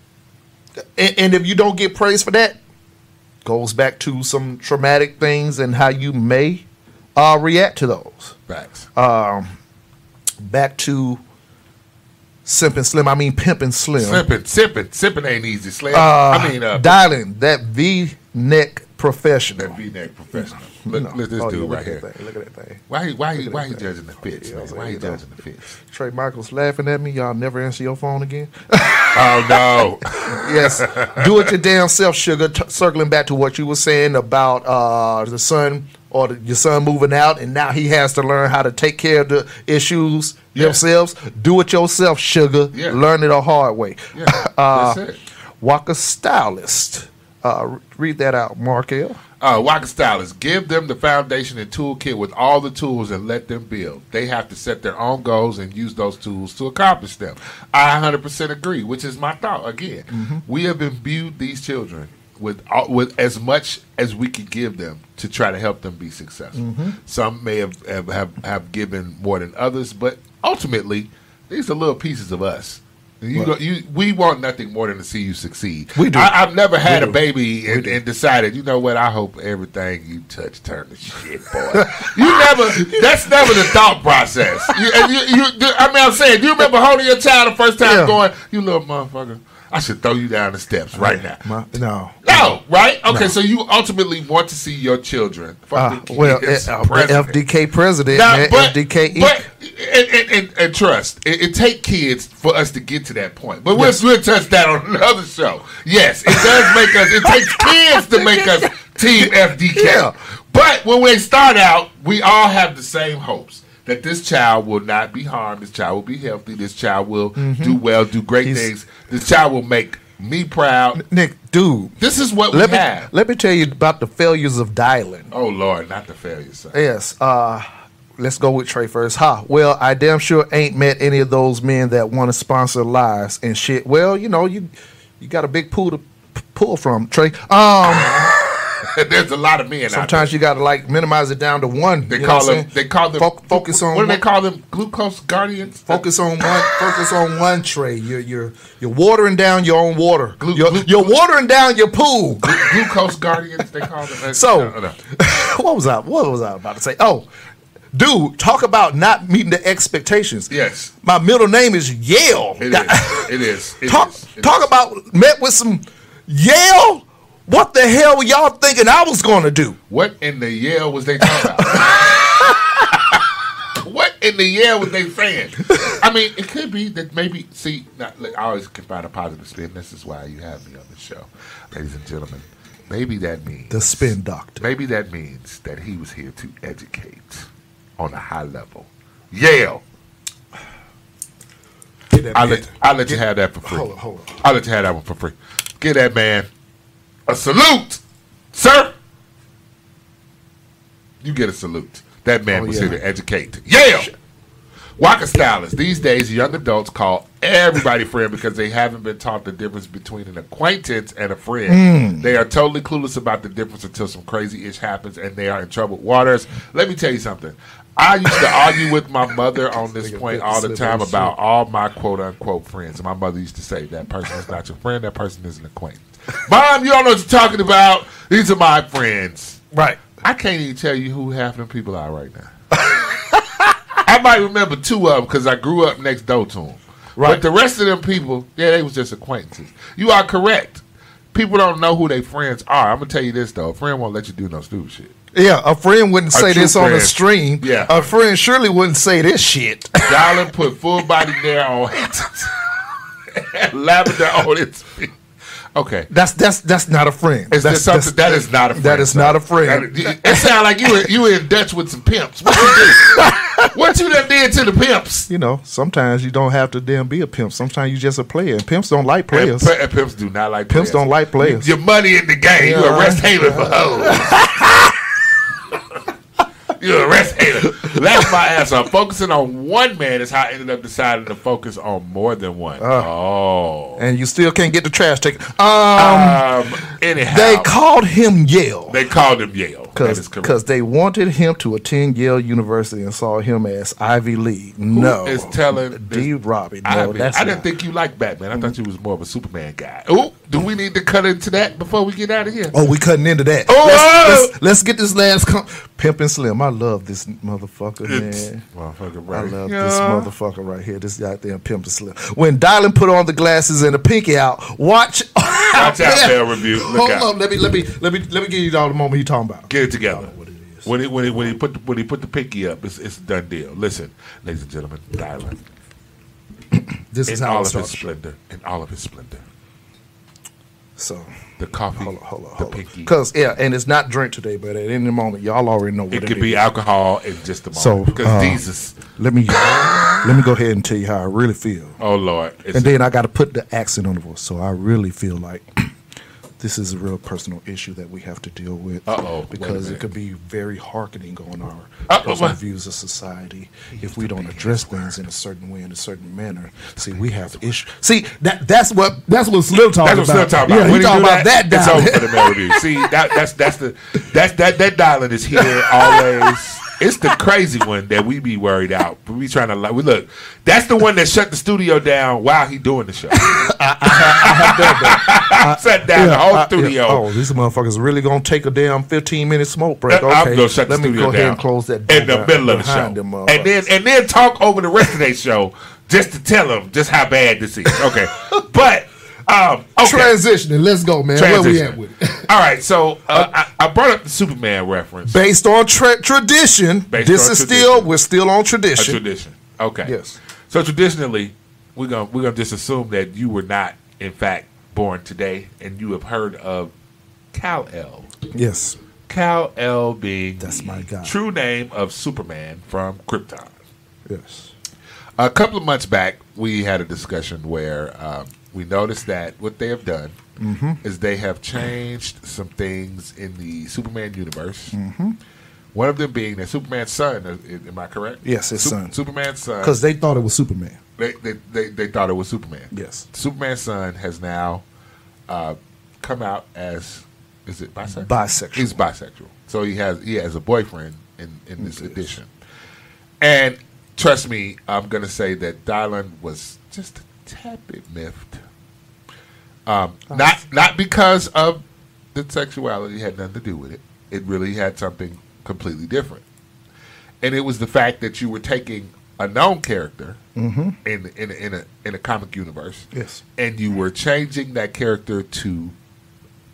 And, and if you don't get praise for that, goes back to some traumatic things and how you may uh, react to those. Facts. Um, Back to simping slim. I mean pimping slim. sipping, sipping, sipping ain't easy. Slam. Uh, I mean, uh, Dylan that V neck professional. that V-neck professional. Look, No. look at this Oh, dude look right here. thing. Look at that thing. Why he why he why he judging the fits, Yeah, man? Why he you know. judging the fits? Trey Michaels laughing at me. Y'all never answer your phone again. Oh no. yes, do it your damn self, sugar. T- circling back to what you were saying about uh, the son or the, your son moving out, and now he has to learn how to take care of the issues Yeah. themselves. Do it yourself, sugar. Yeah. Learn it the hard way. Yeah, Uh, that's it. Walker stylist. Uh, read that out, Marc El. Uh, Waka Stylist, give them the foundation and toolkit with all the tools and let them build. They have to set their own goals and use those tools to accomplish them. I 100% agree, which is my thought. Again, Mm-hmm. we have imbued these children with all, with as much as we could give them to try to help them be successful. Mm-hmm. Some may have, have, have, have given more than others, but ultimately, these are little pieces of us. You, go, you, we want nothing more than to see you succeed. We do. I, I've never had a baby and, and decided, you know what? I hope everything you touch turns to shit, boy. you never. That's never the thought process. You, you, I mean, I'm saying, do you remember holding your child the first time, Yeah. going, "You little motherfucker, I should throw you down the steps right now." My, no. No, right? Okay, No. so you ultimately want to see your children. Uh, well, kids uh, president. FDK president, Now, man, but, FDK. but and, and, and, and trust, it, it take kids for us to get to that point. But we'll, we'll touch that on another show. Yes, it does make us. It takes kids to make us Team FDK. Yeah. But when we start out, we all have the same hopes that this child will not be harmed. This child will be healthy. This child will do well, do great Mm-hmm. He's- things. This child will make me proud. Nick, dude, This is what we let me have. let me tell you about the failures of Dylan. oh Lord, not the failures. Yes. Uh, let's go with Trey first. Ha. Well, I damn sure ain't met any of those men that want to sponsor lives and shit. Well, you know, you you got a big pool to p- pull from, Trey. Um, There's a lot of men out there. sometimes you got to like minimize it down to one. They call them. They call them. Foc- focus on What do they call them? Glucose guardians. Focus on one. Focus on one tray. You're you're you're watering down your own water. Glu- you're, glu- you're watering down your pool. Glu- glucose guardians. They call them. Uh, so- No, no. what was I? What was I about to say? Oh, dude, talk about not meeting the expectations. yes, My middle name is Yale. it is. It is. It talk is. It talk is. about met with some Yale. What the hell were y'all thinking I was going to do? what in the Yale was they talking about? what in the Yale was they saying? I mean, it could be that maybe. See, not, look, I always can find a positive spin. This is why you have me on the show, ladies and gentlemen. Maybe that means The spin doctor. Maybe that means that he was here to educate on a high level. Yale. I'll let, I'll let you have that for free. Hold on, hold on. I'll let you have that one for free. Get that man a salute, sir. You get a salute. That man Oh, was yeah. here to educate. Yale. Waka stylists. These days, young adults call everybody friend because they haven't been taught the difference between an acquaintance and a friend. Hmm. They are totally clueless about the difference until some crazy ish happens and they are in troubled waters. Let me tell you something. I used to argue with my mother on this point all the time about all my quote unquote friends. And my mother used to say, That person is not your friend, that person is an acquaintance. Mom, you don't know what you're talking about. These are my friends. Right. I can't even tell you who half of them people are right now. I might remember two of them because I grew up next door to them. Right. But the rest of them people, yeah, they was just acquaintances. You are correct. People don't know who their friends are. I'm gonna tell you this though: a friend won't let you do no stupid shit. Yeah, a friend wouldn't say this on the stream. Yeah. A friend surely wouldn't say this shit. Dylan put full body nair on lavender on its feet. Okay. That's that's that's not a friend. Is that's, something that is not a friend? That is sir? not a friend. That- It sounds like you were, you were in Dutch with some pimps. What you do? what you done did to the pimps? you know, sometimes you don't have to damn be a pimp. Sometimes you just a player. And pimps don't like players. pi- and pimps do not like Pimps players. don't like players. Your money in the game. You arrest right. hater for hoes. you arrest hater. That's my answer. Focusing on one man is how I ended up deciding to focus on more than one. oh. and you still can't get the trash taken. Um, Um, anyhow, they called him Yale they called him Yale. That is because they wanted him to attend Yale University and saw him as Ivy League. no, is telling D. Robbie. I, No, mean, that's I didn't not. think you liked Batman. I thought you was more of a Superman guy. Oh, do we need to cut into that before we get out of here? Oh, we cutting into that. Oh, let's, let's, let's get this last com- Pimp and Slim. I love this motherfucker, It's- man. Motherfucker, I right. love Yeah. this motherfucker right here. This goddamn Pimp and Slim. When Dylan put on the glasses and the pinky out, watch. Watch out, Male Review. Look Hold out. on, let me let me let me let me give you all the moment he talking about. Get it together. When he when he when he put the, when he put the pinky up, it's, it's a done deal. Listen, ladies and gentlemen, Dylan, This is in how all it of his splendor, in all of his splendor, So the coffee, hold on, hold on, the hold pinky. Because yeah, and it's not drink today, but at any moment y'all already know what It it could be alcohol in just a moment. So, because uh, Jesus, Let me let me go ahead and tell you how I really feel. oh Lord, it's And then I got to put the accent on the voice. So I really feel like this is a real personal issue that we have to deal with. Uh-oh, Because it could be very harkening on our Uh-oh, personal views of society if we don't address things in a certain way, in a certain manner. See, we have issues. See, that that's what that's what Slim talking That's what about. Slim talking Yeah, about. When he talking about that, it's down over for the review. See, that, that's that's the that's that that Dylan is here always. It's the crazy one that we be worried out. We trying to like we look. That's the one that shut the studio down while he doing the show. I Shut down the whole I- studio. yeah. Oh, these motherfuckers really gonna take a damn fifteen minute smoke break. Uh, okay, I'm gonna shut the let me studio go ahead and close that in the middle of the show, them and then and then talk over the rest of their show just to tell them just how bad this is. Okay, but um, okay. transitioning. Let's go, man. Where we at with it? All right, so uh, I, I brought up the Superman reference. Based on tra- tradition, Based this on is tradition. still we're still on A tradition. tradition. Okay. Yes. So traditionally, we're gonna we're gonna just assume that you were not, in fact, born today, and you have heard of Kal-El. yes, Kal-El being That's my guy. true name of Superman from Krypton. yes. A couple of months back, we had a discussion where um, we noticed that what they have done Mm-hmm. is they have changed some things in the Superman universe. Mm-hmm. One of them being that Superman's son. uh, Am I correct? Yes, his Sup- son. Superman's son. Because they thought it was Superman. they, they, they, they thought it was Superman. Yes. Superman's son has now uh, come out as is it bisexual? Bisexual. He's bisexual. So he has he has a boyfriend in, in this edition. And trust me, I'm gonna say that Dylan was just a tad bit miffed. Um, not not because of the sexuality had nothing to do with it. It really had something completely different. And it was the fact that you were taking a known character in in in a in a comic universe, Yes. and you were changing that character to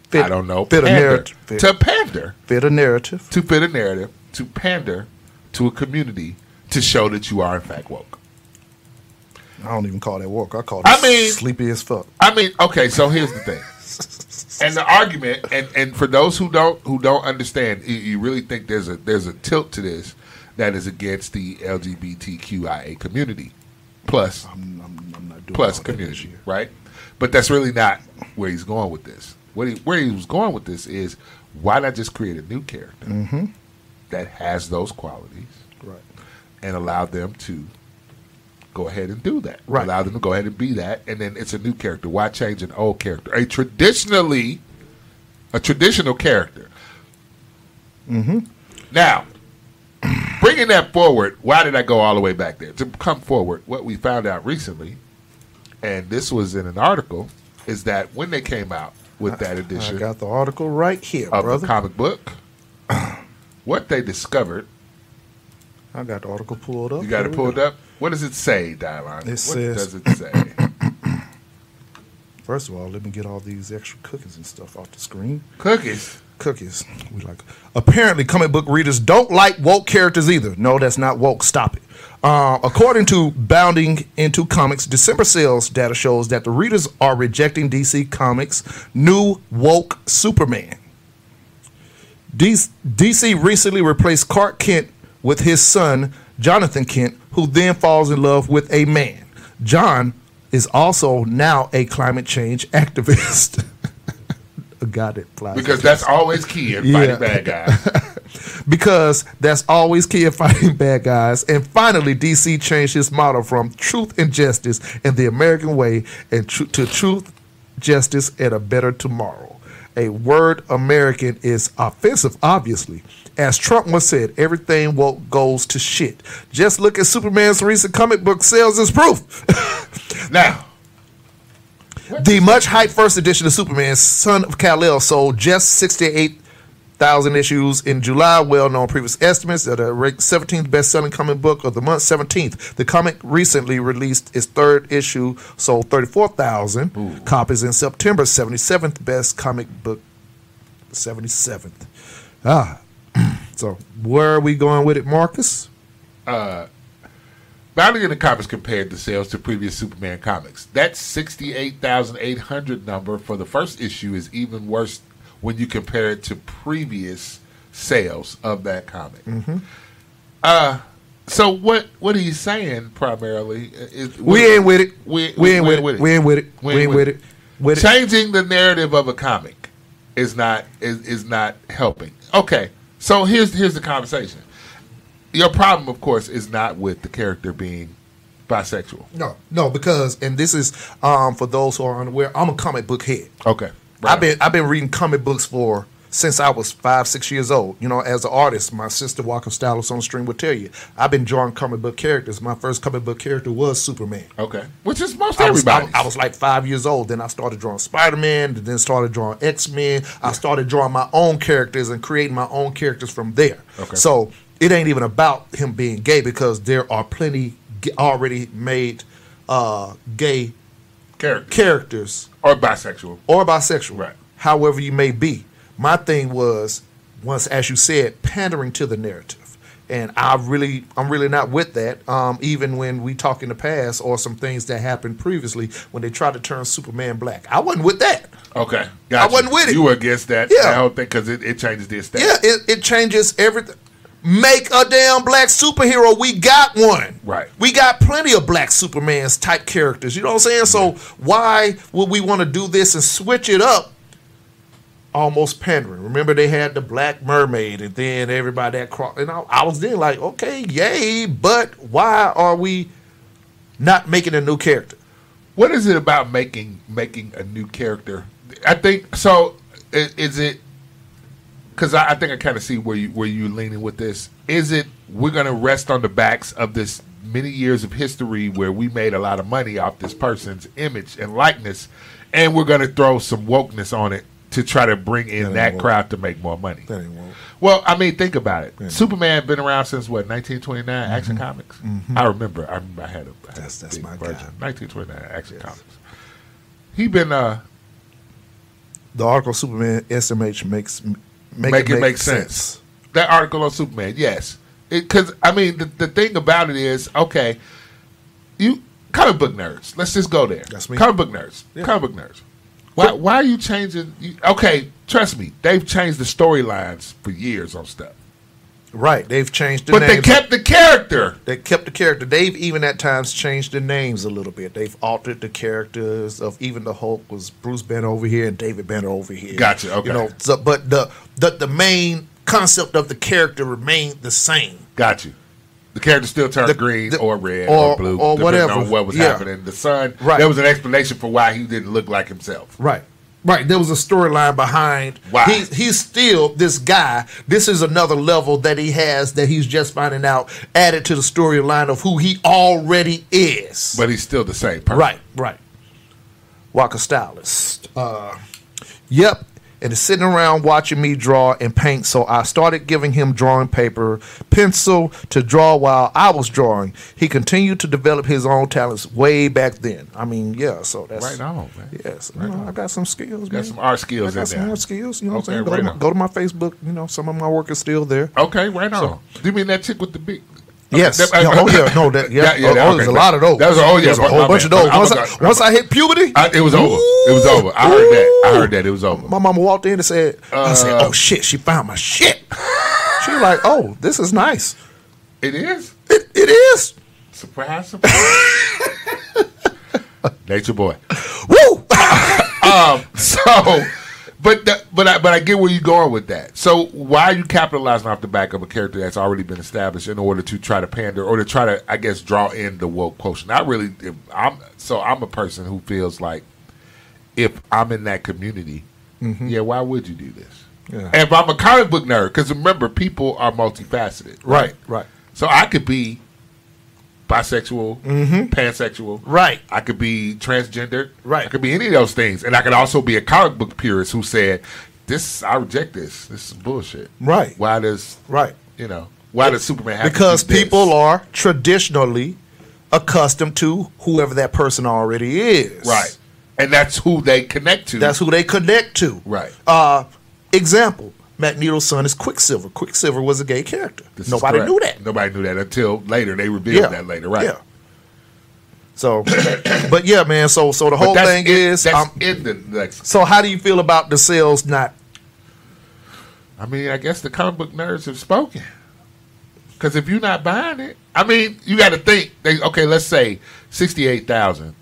Fit- I don't know fit a narrative. Fit- to pander Fit a narrative. to fit a narrative to pander to a community to show that you are in fact woke. I don't even call that work. I call it I mean- sleepy as fuck. I mean, okay, so here's the thing. And the argument, and, and for those who don't who don't understand, you, you really think there's a there's a tilt to this that is against the LGBTQIA community, plus I'm, I'm, I'm not doing plus all that this community, right? But that's really not where he's going with this. What he, where he was going with this is why not just create a new character Mm-hmm. that has those qualities Right. and allow them to go ahead and do that. Right. Allow them to go ahead and be that, and then it's a new character. Why change an old character? A traditionally, a traditional character. Mm-hmm. Now, bringing that forward, why did I go all the way back there? To come forward, what we found out recently, and this was in an article, is that when they came out with that edition, I got the article right here, of brother. the comic book, what they discovered I got the article pulled up. You got Here it pulled go. up. What does it say, Dylan? It what says- does it say? First of all, let me get all these extra cookies and stuff off the screen. Cookies. Cookies. We like. Apparently, comic book readers don't like woke characters either. No, that's not woke. Stop it. Uh, according to Bounding into Comics, December sales data shows that the readers are rejecting DC Comics' new woke Superman. DC DC recently replaced Clark Kent with his son, Jonathan Kent, who then falls in love with a man. John is also now a climate change activist. that flies Because that's always key in Yeah. fighting bad guys. because that's always key in fighting bad guys. And finally, DC changed its motto from truth and justice and the American way and tru- to truth, justice, and a better tomorrow. A word American is offensive, obviously. As Trump once said, everything woke goes to shit. Just look at Superman's recent comic book sales as proof. now, The much hyped first edition of Superman, Son of Kal-El, sold just 68,000 issues in July, well known previous estimates. That the ra- 17th best selling comic book of the month, 17th. The comic recently released its third issue, sold 34,000 copies in September, 77th best comic book, 77th. Ah. So, where are we going with it, Marcus? Bounding in the Comics compared the sales to previous Superman comics. That 68,800 number for the first issue is even worse when you compare it to previous sales of that comic. Uh, so what what he's saying primarily is We ain't with it. We, We ain't with it. We ain't with it. We ain't with it. With it. Changing the narrative of a comic is not is, is not helping. Okay, so here's here's the conversation. Your problem, of course, is not with the character being bisexual. No, no, because and this is um, for those who are unaware. I'm a comic book head. Okay, I've been I've been reading comic books for since I was five six years old. You know, as an artist, my sister Walker Stylus on the stream would tell you. I've been drawing comic book characters. My first comic book character was Superman. okay, which is most everybody. I, I was like five years old. Then I started drawing Spider Man. Then started drawing X Men. I started drawing my own characters and creating my own characters from there. Okay. So it ain't even about him being gay because there are plenty already made uh, gay character characters or bisexual. or bisexual, Right. however you may be. My thing was once, as you said, pandering to the narrative, and I really, I'm really not with that. Um, even when we talk in the past or some things that happened previously when they tried to turn Superman black, I wasn't with that. Okay, gotcha. I wasn't with it. You were against that, Yeah. that whole thing because it, it changes the aesthetic. Yeah, it, it changes everything. Make a damn black superhero. We got one. Right. We got plenty of black Supermans type characters. You know what I'm saying? So why would we want to do this and switch it up? Almost pandering. Remember they had the Black Mermaid, and then everybody that cross. And I, I was then like, okay, yay, but why are we not making a new character? What is it about making making a new character? I think so. i- Is it because I, I think I kind of see where you where you leaning with this? Is it we're going to rest on the backs of this many years of history where we made a lot of money off this person's image and likeness, and we're going to throw some wokeness on it to try to bring in ain't that crowd to make more money? That. Well, I mean, think about it. Superman been around since what 1929. Action Comics. I remember. I remember. I had a I had Mm-hmm. That's- a that's my version. guy. 1929 Action Comics. He been uh The article Superman SMH makes make, make, it make sense. That article on Superman, yes, because I mean the, the thing about it is okay, you comic book nerds. Let's just go there. That's me. Comic book nerds. Comic book nerds. Why why are you changing? You, okay, trust me, they've changed the storylines for years on stuff, Right. They've changed the but they kept the character. They kept the character. They've even at times changed the names a little bit. They've altered the characters of even the Hulk was Bruce Banner over here and David Banner over here. Gotcha, okay. You know, so, but the, the the main concept of the character remained the same. Got you. The character still turned The- green the- or red or, or- blue, or whatever. what was Yeah. happening. The sun, Right. there was an explanation for why he didn't look like himself. Right. Right. There was a storyline behind. Wow. He, he's still this guy. This is another level that he has that he's just finding out, added to the storyline of who he already is. But he's still the same person. Right, right. Walker stylist. Uh, yep. And is sitting around watching me draw and paint. So I started giving him drawing paper, pencil to draw while I was drawing. He continued to develop his own talents way back then. I mean, yeah. So that's Right on, man. Yes, you know, I got some skills. Got man. some art skills I got in some there. art skills. You know what I'm saying? Go, right to my, go to my Facebook. You know, some of my work is still there. Okay, right on. Do you mean that chick with the big? Yes. Okay, Yeah, oh yeah. No. That. Yeah. yeah, oh, that- oh, there's a lot of those. That was oh yeah, There's a whole my bunch of those. Once. I, once I hit puberty, I- it was over. It was over. I heard that. I heard that. It was over. my mama walked in and said, "I said, Uh, oh shit, she found my shit." she was like, "Oh, this is nice. It is. It, it is. Surprise, surprise. Nature boy. Woo." Um, so, but the, but I, but I get where you're going with that. So why are you capitalizing off the back of a character that's already been established in order to try to pander or to try to, I guess, draw in the woke quotient? I really, I'm so I'm a person who feels like if I'm in that community, yeah, why would you do this? Mm-hmm. Yeah. And if I'm a comic book nerd, because remember, people are multifaceted, Right, right. So I could be bisexual, pansexual, Right. I could be transgender, Right. I could be any of those things, and I could also be a comic book purist who said, "This, I reject this. This is bullshit." Right. Why does Right. you know why does Superman have Because to do this? people are traditionally accustomed to whoever that person already is. right, and that's who they connect to. That's who they connect to. Right. Uh, example: Magneto's son is Quicksilver. Quicksilver was a gay character. This Nobody knew that. Nobody knew that until later. They revealed that later, right? Yeah. So, but yeah, man. So, so the whole thing in- is, that's um, in the next. so how do you feel about the sales not? I mean, I guess the comic book nerds have spoken. Because if you're not buying it, I mean, you got to think. They, okay, let's say 68,000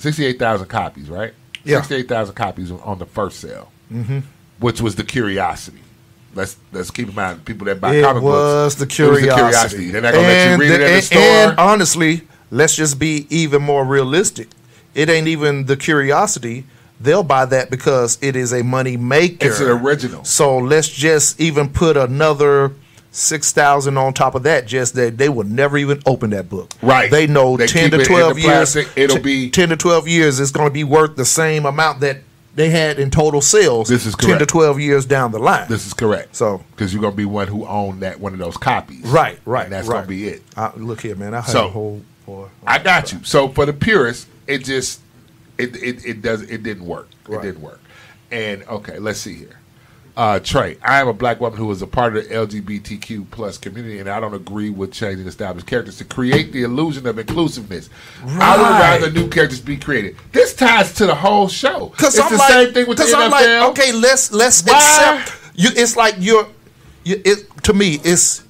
68,000 copies, right? Yeah. 68,000 copies on the first sale, mm-hmm. which was the curiosity. Let's let's keep in mind people that buy It comic was books. the it curiosity. They're not going to let you read the- it in the and- store. and honestly, let's just be even more realistic. It ain't even the curiosity. They'll buy that because it is a money maker. It's an original. So let's just even put another six thousand on top of that. Just that they will never even open that book. Right. They know They ten to twelve years. plastic. It'll t- be- ten to twelve years. It's going to be worth the same amount that they had in total sales. This is ten to twelve years down the line. this is correct. So- because you're going to be one who owned that one of those copies. right, right, And that's right. going to be it. I, look here, man. I have So- a whole boy. I got you. So for the purists, it just it it, it does it didn't work. It didn't work. And okay, let's see here. Uh, Trey, I am a black woman who is a part of the LGBTQ plus community, and I don't agree with changing established characters to create the illusion of inclusiveness. I would rather new characters be created. This ties to the whole show. Because it's I'm the like, same thing with the 'cause NFL. I'm like, okay, let's let's Why? accept. You, it's like you're. You, it, to me, it's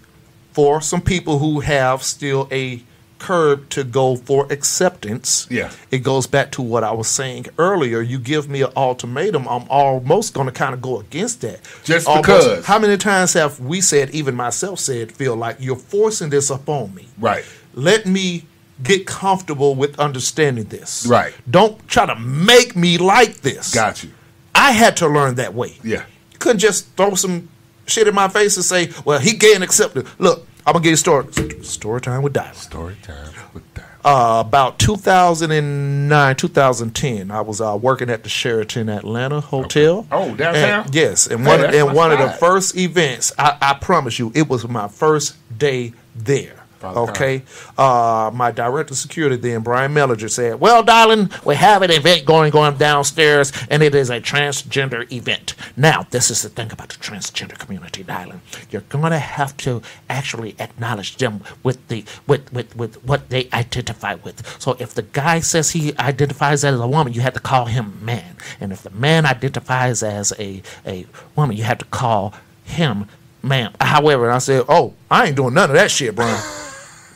for some people who have still a curb to go for acceptance. Yeah. it goes back to what I was saying earlier. You give me an ultimatum, I'm almost going to kind of go against that. Just Almost- because. How many times have we said, even myself said, feel like you're forcing this upon me? Right. Let me get comfortable with understanding this. Right. Don't try to make me like this. Got you. I had to learn that way. Yeah. You couldn't just throw some shit in my face and say, well, he gay and accepted. Look, I'm going to give you a story. Story time with Diamond. Story time with that. Uh, about 2009, 2010, I was uh, working at the Sheraton Atlanta Hotel. Oh, downtown? And- yes. And Hey, one, that's and one of the first events, I, I promise you, it was my first day there. Okay. Uh, my director of security then, Brian Mellinger, said, Well, darling, we have an event going on downstairs, and it is a transgender event. Now, this is the thing about the transgender community, darling. You're going to have to actually acknowledge them with the with, with, with what they identify with. So if the guy says he identifies as a woman, you have to call him man. And if the man identifies as a, a woman, you have to call him ma'am. However, I said, Oh, I ain't doing none of that shit, Brian.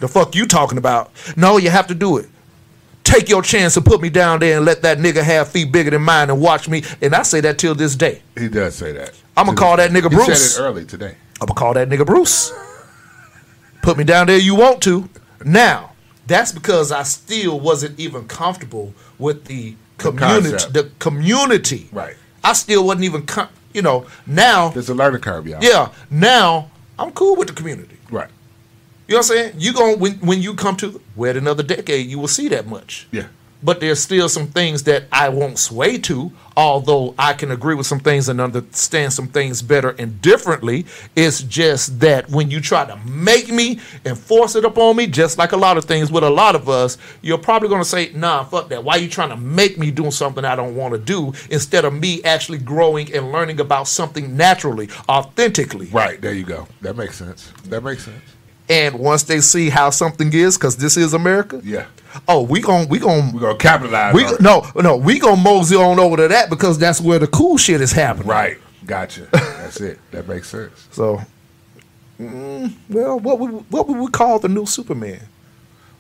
The fuck you talking about? No, you have to do it. Take your chance and put me down there and let that nigga have feet bigger than mine and watch me. And I say that till this day. He does say that. I'ma call that nigga Bruce. He said it early today. I'm gonna call that nigga Bruce. Put me down there you want to. Now, that's because I still wasn't even comfortable with the community. concept. The community. Right. I still wasn't even, com- you know. Now, There's a learning curve, y'all. yeah. Now I'm cool with the community. You know what I'm saying? You going when when you come to wed another decade, you will see that much. Yeah. but there's still some things that I won't sway to, although I can agree with some things and understand some things better and differently. It's just that when you try to make me and force it upon me, just like a lot of things with a lot of us, you're probably going to say, nah, fuck that. Why are you trying to make me do something I don't want to do instead of me actually growing and learning about something naturally, authentically? Right there, you go. That makes sense. That makes sense. And once they see how something is, because this is America, Yeah, oh, we gon' we gon' we're gonna capitalize. we no no we gonna mosey on over to that because that's where the cool shit is happening. Right. Gotcha. That's it. That makes sense. So, mm, well, what we what would we call the new Superman?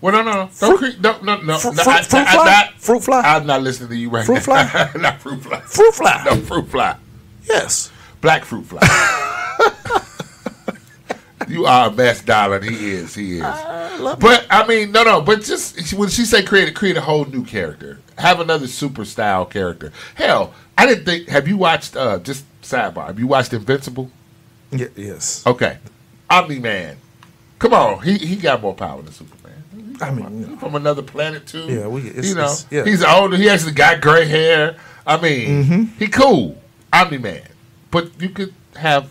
Well, no, no, no. Don't cre- no, no, no. Fruit- no, I- fruit I- fly? not- Fruit fly? I'm not listening to you right Fruit now. fly? not fruit fly. Fruit fly. No, fruit fly. Yes. Black fruit fly. you are a mess, darling. He is. He is. but I mean, no, no. But just when she say create, create a whole new character, have another super style character. Hell, I didn't think. Have you watched? uh Just sidebar. Have you watched Invincible? Ye- yes. Okay, Omni Man. Come on, he he got more power than Superman. I mean, you know, from another planet too. Yeah, we- it's- you know, it's- yeah. he's older. He actually got gray hair. I mean, Mm-hmm. he cool, Omni Man. But you could have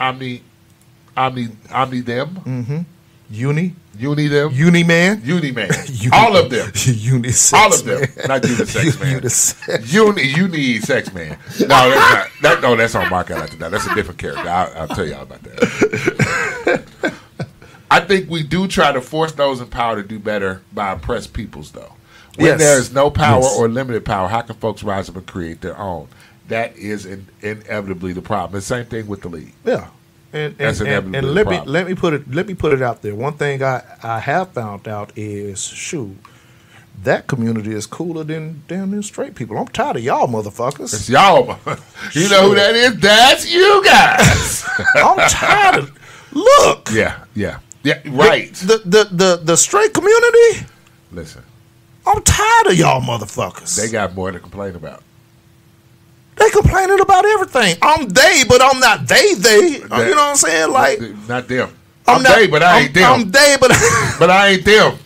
Omni, Omni, Omni them, mm-hmm. uni Uni them, uni man. Uni Man, Uni- all of them, Unisex. all of them, man. not unisex man. Unisex. Uni, uni sex man. No, that's not. That, no, that's on Mark Out. That's a different character. I'll, I'll tell y'all about that. I think we do try to force those in power to do better by oppressed peoples, though. When Yes. there is no power Yes. or limited power, how can folks rise up and create their own? That is in, inevitably the problem. The same thing with the league. Yeah. And, and, and, and let me let me put it let me put it out there. One thing I, I have found out is shoot, that community is cooler than damn near straight people. I'm tired of y'all motherfuckers. It's y'all. you know who that is? That's you guys. I'm tired of look. yeah, yeah, yeah. Right. The, the the the straight community, Listen, I'm tired of y'all motherfuckers. they got more to complain about. They complaining about everything. I'm they, but I'm not they. They. you know what I'm saying? Like not them. I'm, I'm, not they, but I ain't I'm, them. I'm they, but but I ain't them.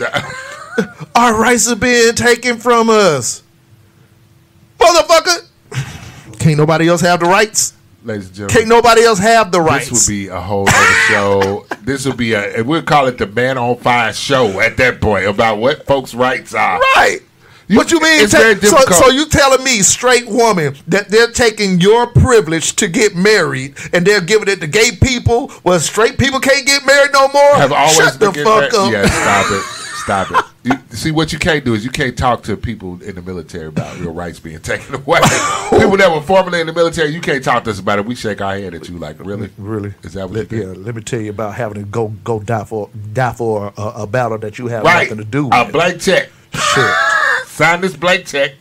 our rights are being taken from us, motherfucker. Can't nobody else have the rights. Ladies and gentlemen, Can't nobody else have the rights. this would be a whole other show. This would be a, we'll call it the Man on Fire show at that point about what folks' rights are. right. You- what you mean? ta- so, so you telling me, straight woman, that they're taking your privilege to get married and they're giving it to gay people? Well, straight people can't get married no more. Have always Shut the fuck up. Yeah, stop it. Stop it. You, see, what you can't do is you can't talk to people in the military about your rights being taken away. people that were formerly in the military, you can't talk to us about it. We shake our head at you like, really? Really? Is that what Let, you yeah, let me tell you about having to go go die for die for a, a battle that you have Right. nothing to do A blank check. Shit. Sign this blank check.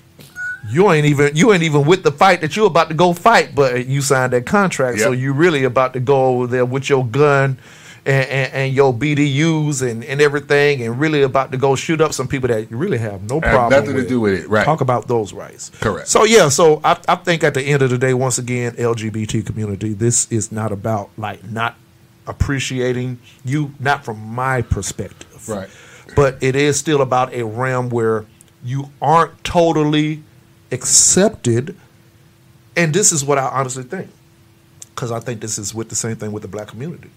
You ain't even you ain't even with the fight that you're about to go fight, but you signed that contract, so Yep. you really about to go over there with your gun and, and, and your BDUs and, and everything, and really about to go shoot up some people that you really have no Have problem. nothing to do with it, right. Talk about those rights. Correct. So yeah, so I, I think at the end of the day, once again, LGBT community, this is not about like not appreciating you, not from my perspective, Right. But it is still about a realm where you aren't totally accepted, and this is what I honestly think, because I think this is with the same thing with the black community.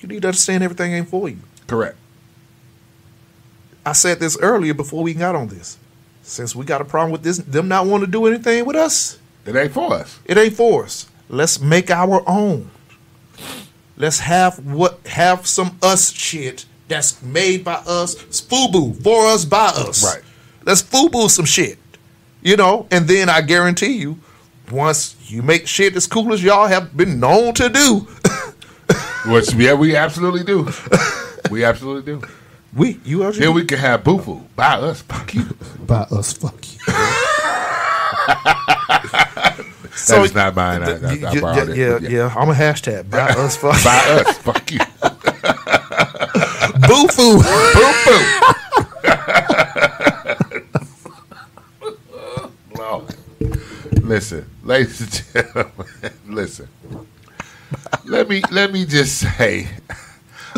You need to understand everything ain't for you. Correct. I said this earlier before we got on this. Since we got a problem with this, them not want to do anything with us, It ain't for us. it ain't for us. Let's make our own. Let's have what have some us shit that's made by us, FUBU for us by us. Right. Let's FUBU some shit, you know. And then I guarantee you, once you make shit as cool as y'all have been known to do, Which, yeah, we absolutely do. We absolutely do. we you are Then we can have Boo Boo. by us. Fuck you. By us, fuck you. That is not mine. I, I, I yeah, borrowed it. yeah, yeah, I'm a hashtag by us fuck By us. Fuck you. boo Lord. Listen, ladies and gentlemen, listen. Let me let me just say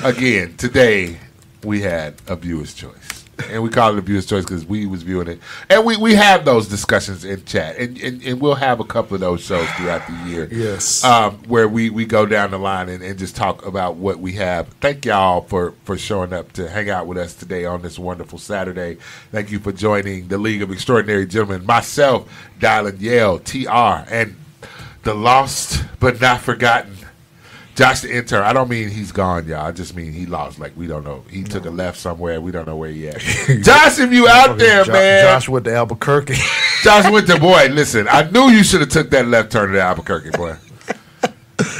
again, today we had a viewer's choice. And we call it a viewer's choice because we was viewing it, and we, we have those discussions in chat, and, and, and we'll have a couple of those shows throughout the year. Yes. um, where we, we go down the line and, and just talk about what we have. Thank y'all for for showing up to hang out with us today on this wonderful Saturday. Thank you for joining the League of Extraordinary Gentlemen. Myself, Dylan Yale, TR, and the lost but not forgotten. Josh the intern. I don't mean he's gone, y'all. I just mean he lost. Like we don't know. He took a left somewhere. We don't know where he at. Josh, if you out there, Jo- man. Josh with the Albuquerque. Josh went to boy. Listen, I knew you should have took that left turn to Albuquerque, boy.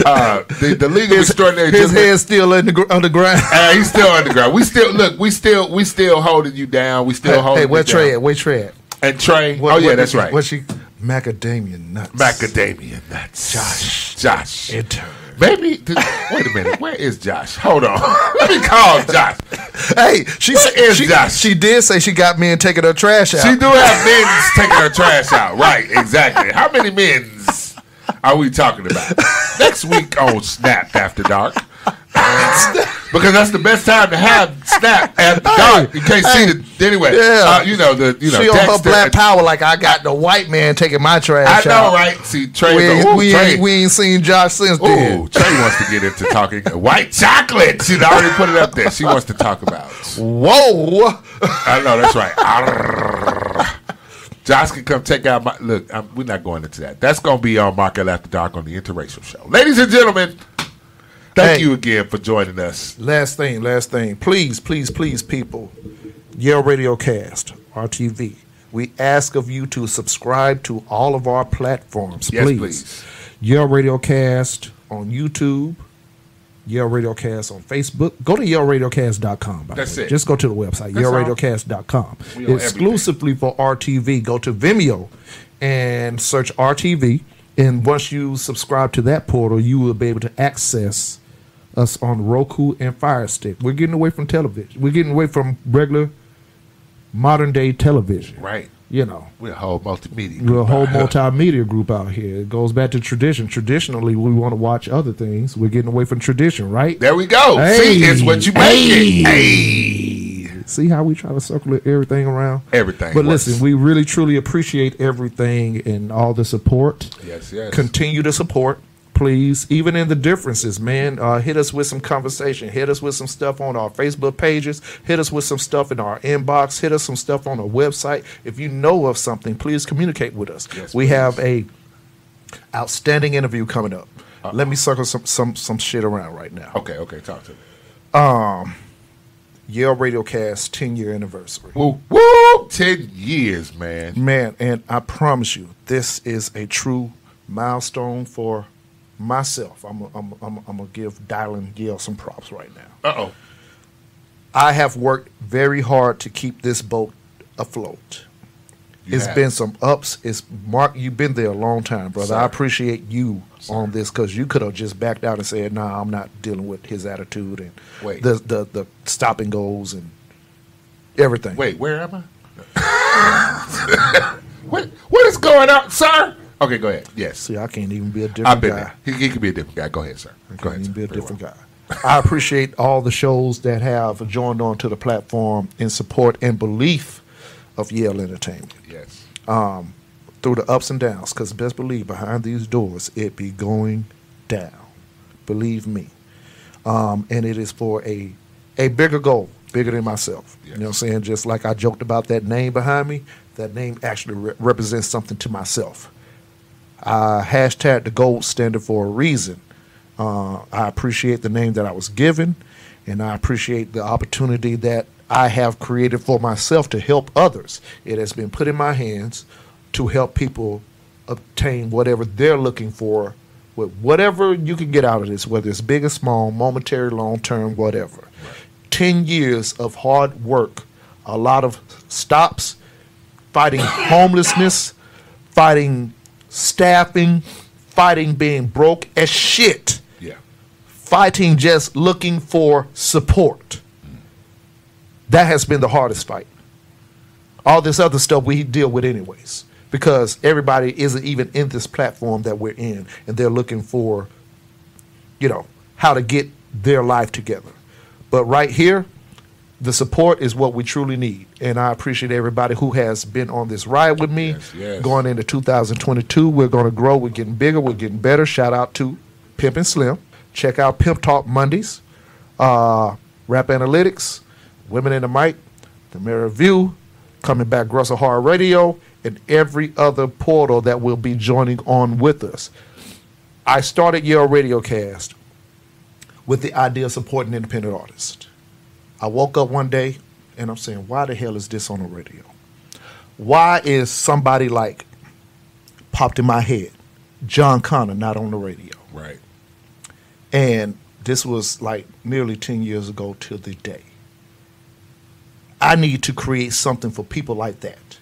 Uh, the, the League of Extraordinary His head's still in the gr- underground. Uh, he's still underground. We still look. We still we still holding you down. We still Hey, holding. hey, where Trey at? Where Trey at? And Trey. What- oh yeah, what that's right. What she? Macadamia nuts. Macadamia nuts. Josh. Josh. Intern. Maybe. th- wait a minute. Where is Josh? Hold on. Let me call Josh. Hey, she Where said she, Josh? she did say she got men taking her trash out. She do have men taking her trash out. Right, exactly. How many men's are we talking about? Next week on Snap After Dark. because that's the best time to have Snap After Dark. You can't see the anyway. Yeah. Uh, you know the you know she on her black and- power like I got the white man taking my trash. I know, out. right? See, Trey. We, is ain't, a- ooh, we, Trey. ain't, we ain't seen Josh since then. Ooh, Trey wants to get into talking white chocolate. She already put it up there. She wants to talk about. Whoa! I know that's right. Josh can come check out my look. I'm, we're not going into that. That's going to be on Marc El After Dark on the Interracial Show, ladies and gentlemen. Thank Hey. you again for joining us. Last thing, last thing. Please, please, please, people. Yale Radio Cast, RTV. We ask of you to subscribe to all of our platforms. Yes, please. please. Yale Radio Cast on YouTube. Yale Radio Cast on Facebook. Go to YaleRadioCast.com. by That's way. it. Just go to the website, That's. YaleRadioCast.com. Exclusively for RTV, go to Vimeo and search RTV. And once you subscribe to that portal, you will be able to access us on Roku and Fire Stick. We're getting away from television. We're getting away from regular modern day television. Right. You know. We're a whole multimedia. We're a whole group. multimedia group out here. It goes back to tradition. Traditionally, we want to watch other things. We're getting away from tradition, right? There we go. Hey. See, it's what you make it. Hey. See how we try to circle everything around? Everything But works. listen, we really truly appreciate everything and all the support. Yes, yes. Continue to support, please. Even in the differences, man. Uh, hit us with some conversation. Hit us with some stuff on our Facebook pages. Hit us with some stuff in our inbox. Hit us some stuff on our website. If you know of something, please communicate with us. Yes, we please. have a outstanding interview coming up. Let me circle some some some shit around right now. Okay, okay. Talk to me. Yale Radiocast 10 year anniversary. Woo, woo. Ten years, man. Man, and I promise you, this is a true milestone for myself. I'm I'm, I'm, I'm to give Dylan Yale some props right now. Uh oh. I have worked very hard to keep this boat afloat. You It's have. been some ups. It's Mark. You've been there a long time, brother. I appreciate you on this because you could have just backed out and said, "Nah, I'm not dealing with his attitude and Wait. the the the stop and goes and everything." Wait, where am I? what what is going on, sir? Okay, go ahead. Yes. see, I can't even be a different I've been guy. there. He, he could be a different guy. Go ahead, sir. Go Can't ahead. sir. be a Very different well. guy. I appreciate all the shows that have joined on to the platform in support and belief of Yale Entertainment Yes. through the ups and downs. Because best believe behind these doors, it be going down. Believe me. Um, and it is for a a bigger goal, bigger than myself. You know what I'm saying? Just like I joked about that name behind me, that name actually re- represents something to myself. I hashtag the gold standard for a reason. Uh, I appreciate the name that I was given, and I appreciate the opportunity that I have created for myself to help others. It has been put in my hands to help people obtain whatever they're looking for, with whatever you can get out of this, whether it's big or small, momentary, long term, whatever. 10 years of hard work, a lot of stops, fighting homelessness, fighting staffing, fighting being broke as shit, Yeah. fighting just looking for support. That has been the hardest fight. All this other stuff we deal with anyways, because everybody isn't even in this platform that we're in, and they're looking for, you know, how to get their life together. But right here, the support is what we truly need. And I appreciate everybody who has been on this ride with me. Yes, yes. Going into 2022, we're going to grow. We're getting bigger. We're getting better. Shout out to Pimp and Slim. Check out Pimp Talk Mondays, uh, Rap Analytics, Women in the Mic, The Male Review, Coming Back Russell Hard Radio, and every other portal that will be joining on with us. I started Yale Radiocast with the idea of supporting independent artists. I woke up one day and I'm saying, why the hell is this on the radio? Why is somebody like popped in my head, Jon Connor, not on the radio? Right. And this was like nearly 10 years ago to the day. I need to create something for people like that.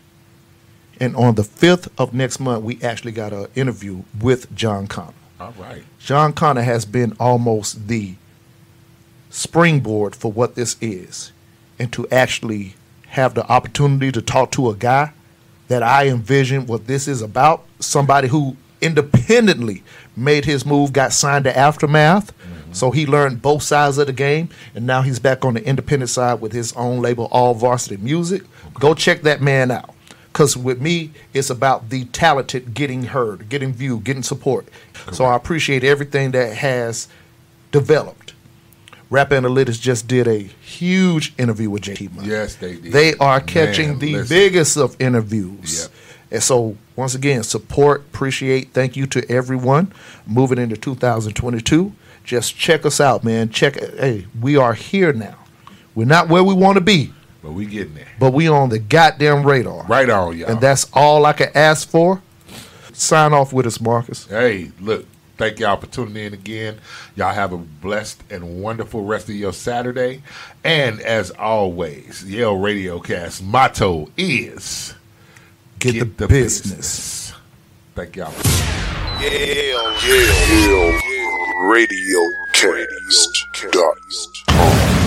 And on the 5th of next month, we actually got an interview with Jon Connor. All right. John Connor has been almost the springboard for what this is. And to actually have the opportunity to talk to a guy that I envision what this is about, somebody who independently made his move, got signed to Aftermath. Mm-hmm. So he learned both sides of the game, and now he's back on the independent side with his own label, All Varsity Music. Go check that man out. Because with me, it's about the talented getting heard, getting viewed, getting support. So I appreciate everything that has developed. Rap Analytics just did a huge interview with JT Money. Yes, they did. They are catching Man, the listen. biggest of interviews. Yep. And so, once again, support, appreciate, thank you to everyone moving into 2022. Just check us out, man. Check, hey, we are here now. We're not where we want to be, But we getting there. but we on the goddamn radar. Right on, y'all. And that's all I can ask for. Sign off with us, Marcus. Hey, look, thank y'all for tuning in again. Y'all have a blessed and wonderful rest of your Saturday. And as always, Yale Radiocast motto is Get, the, business. Thank y'all. Yale, Yale, Yale, Radio Cast. Dot com.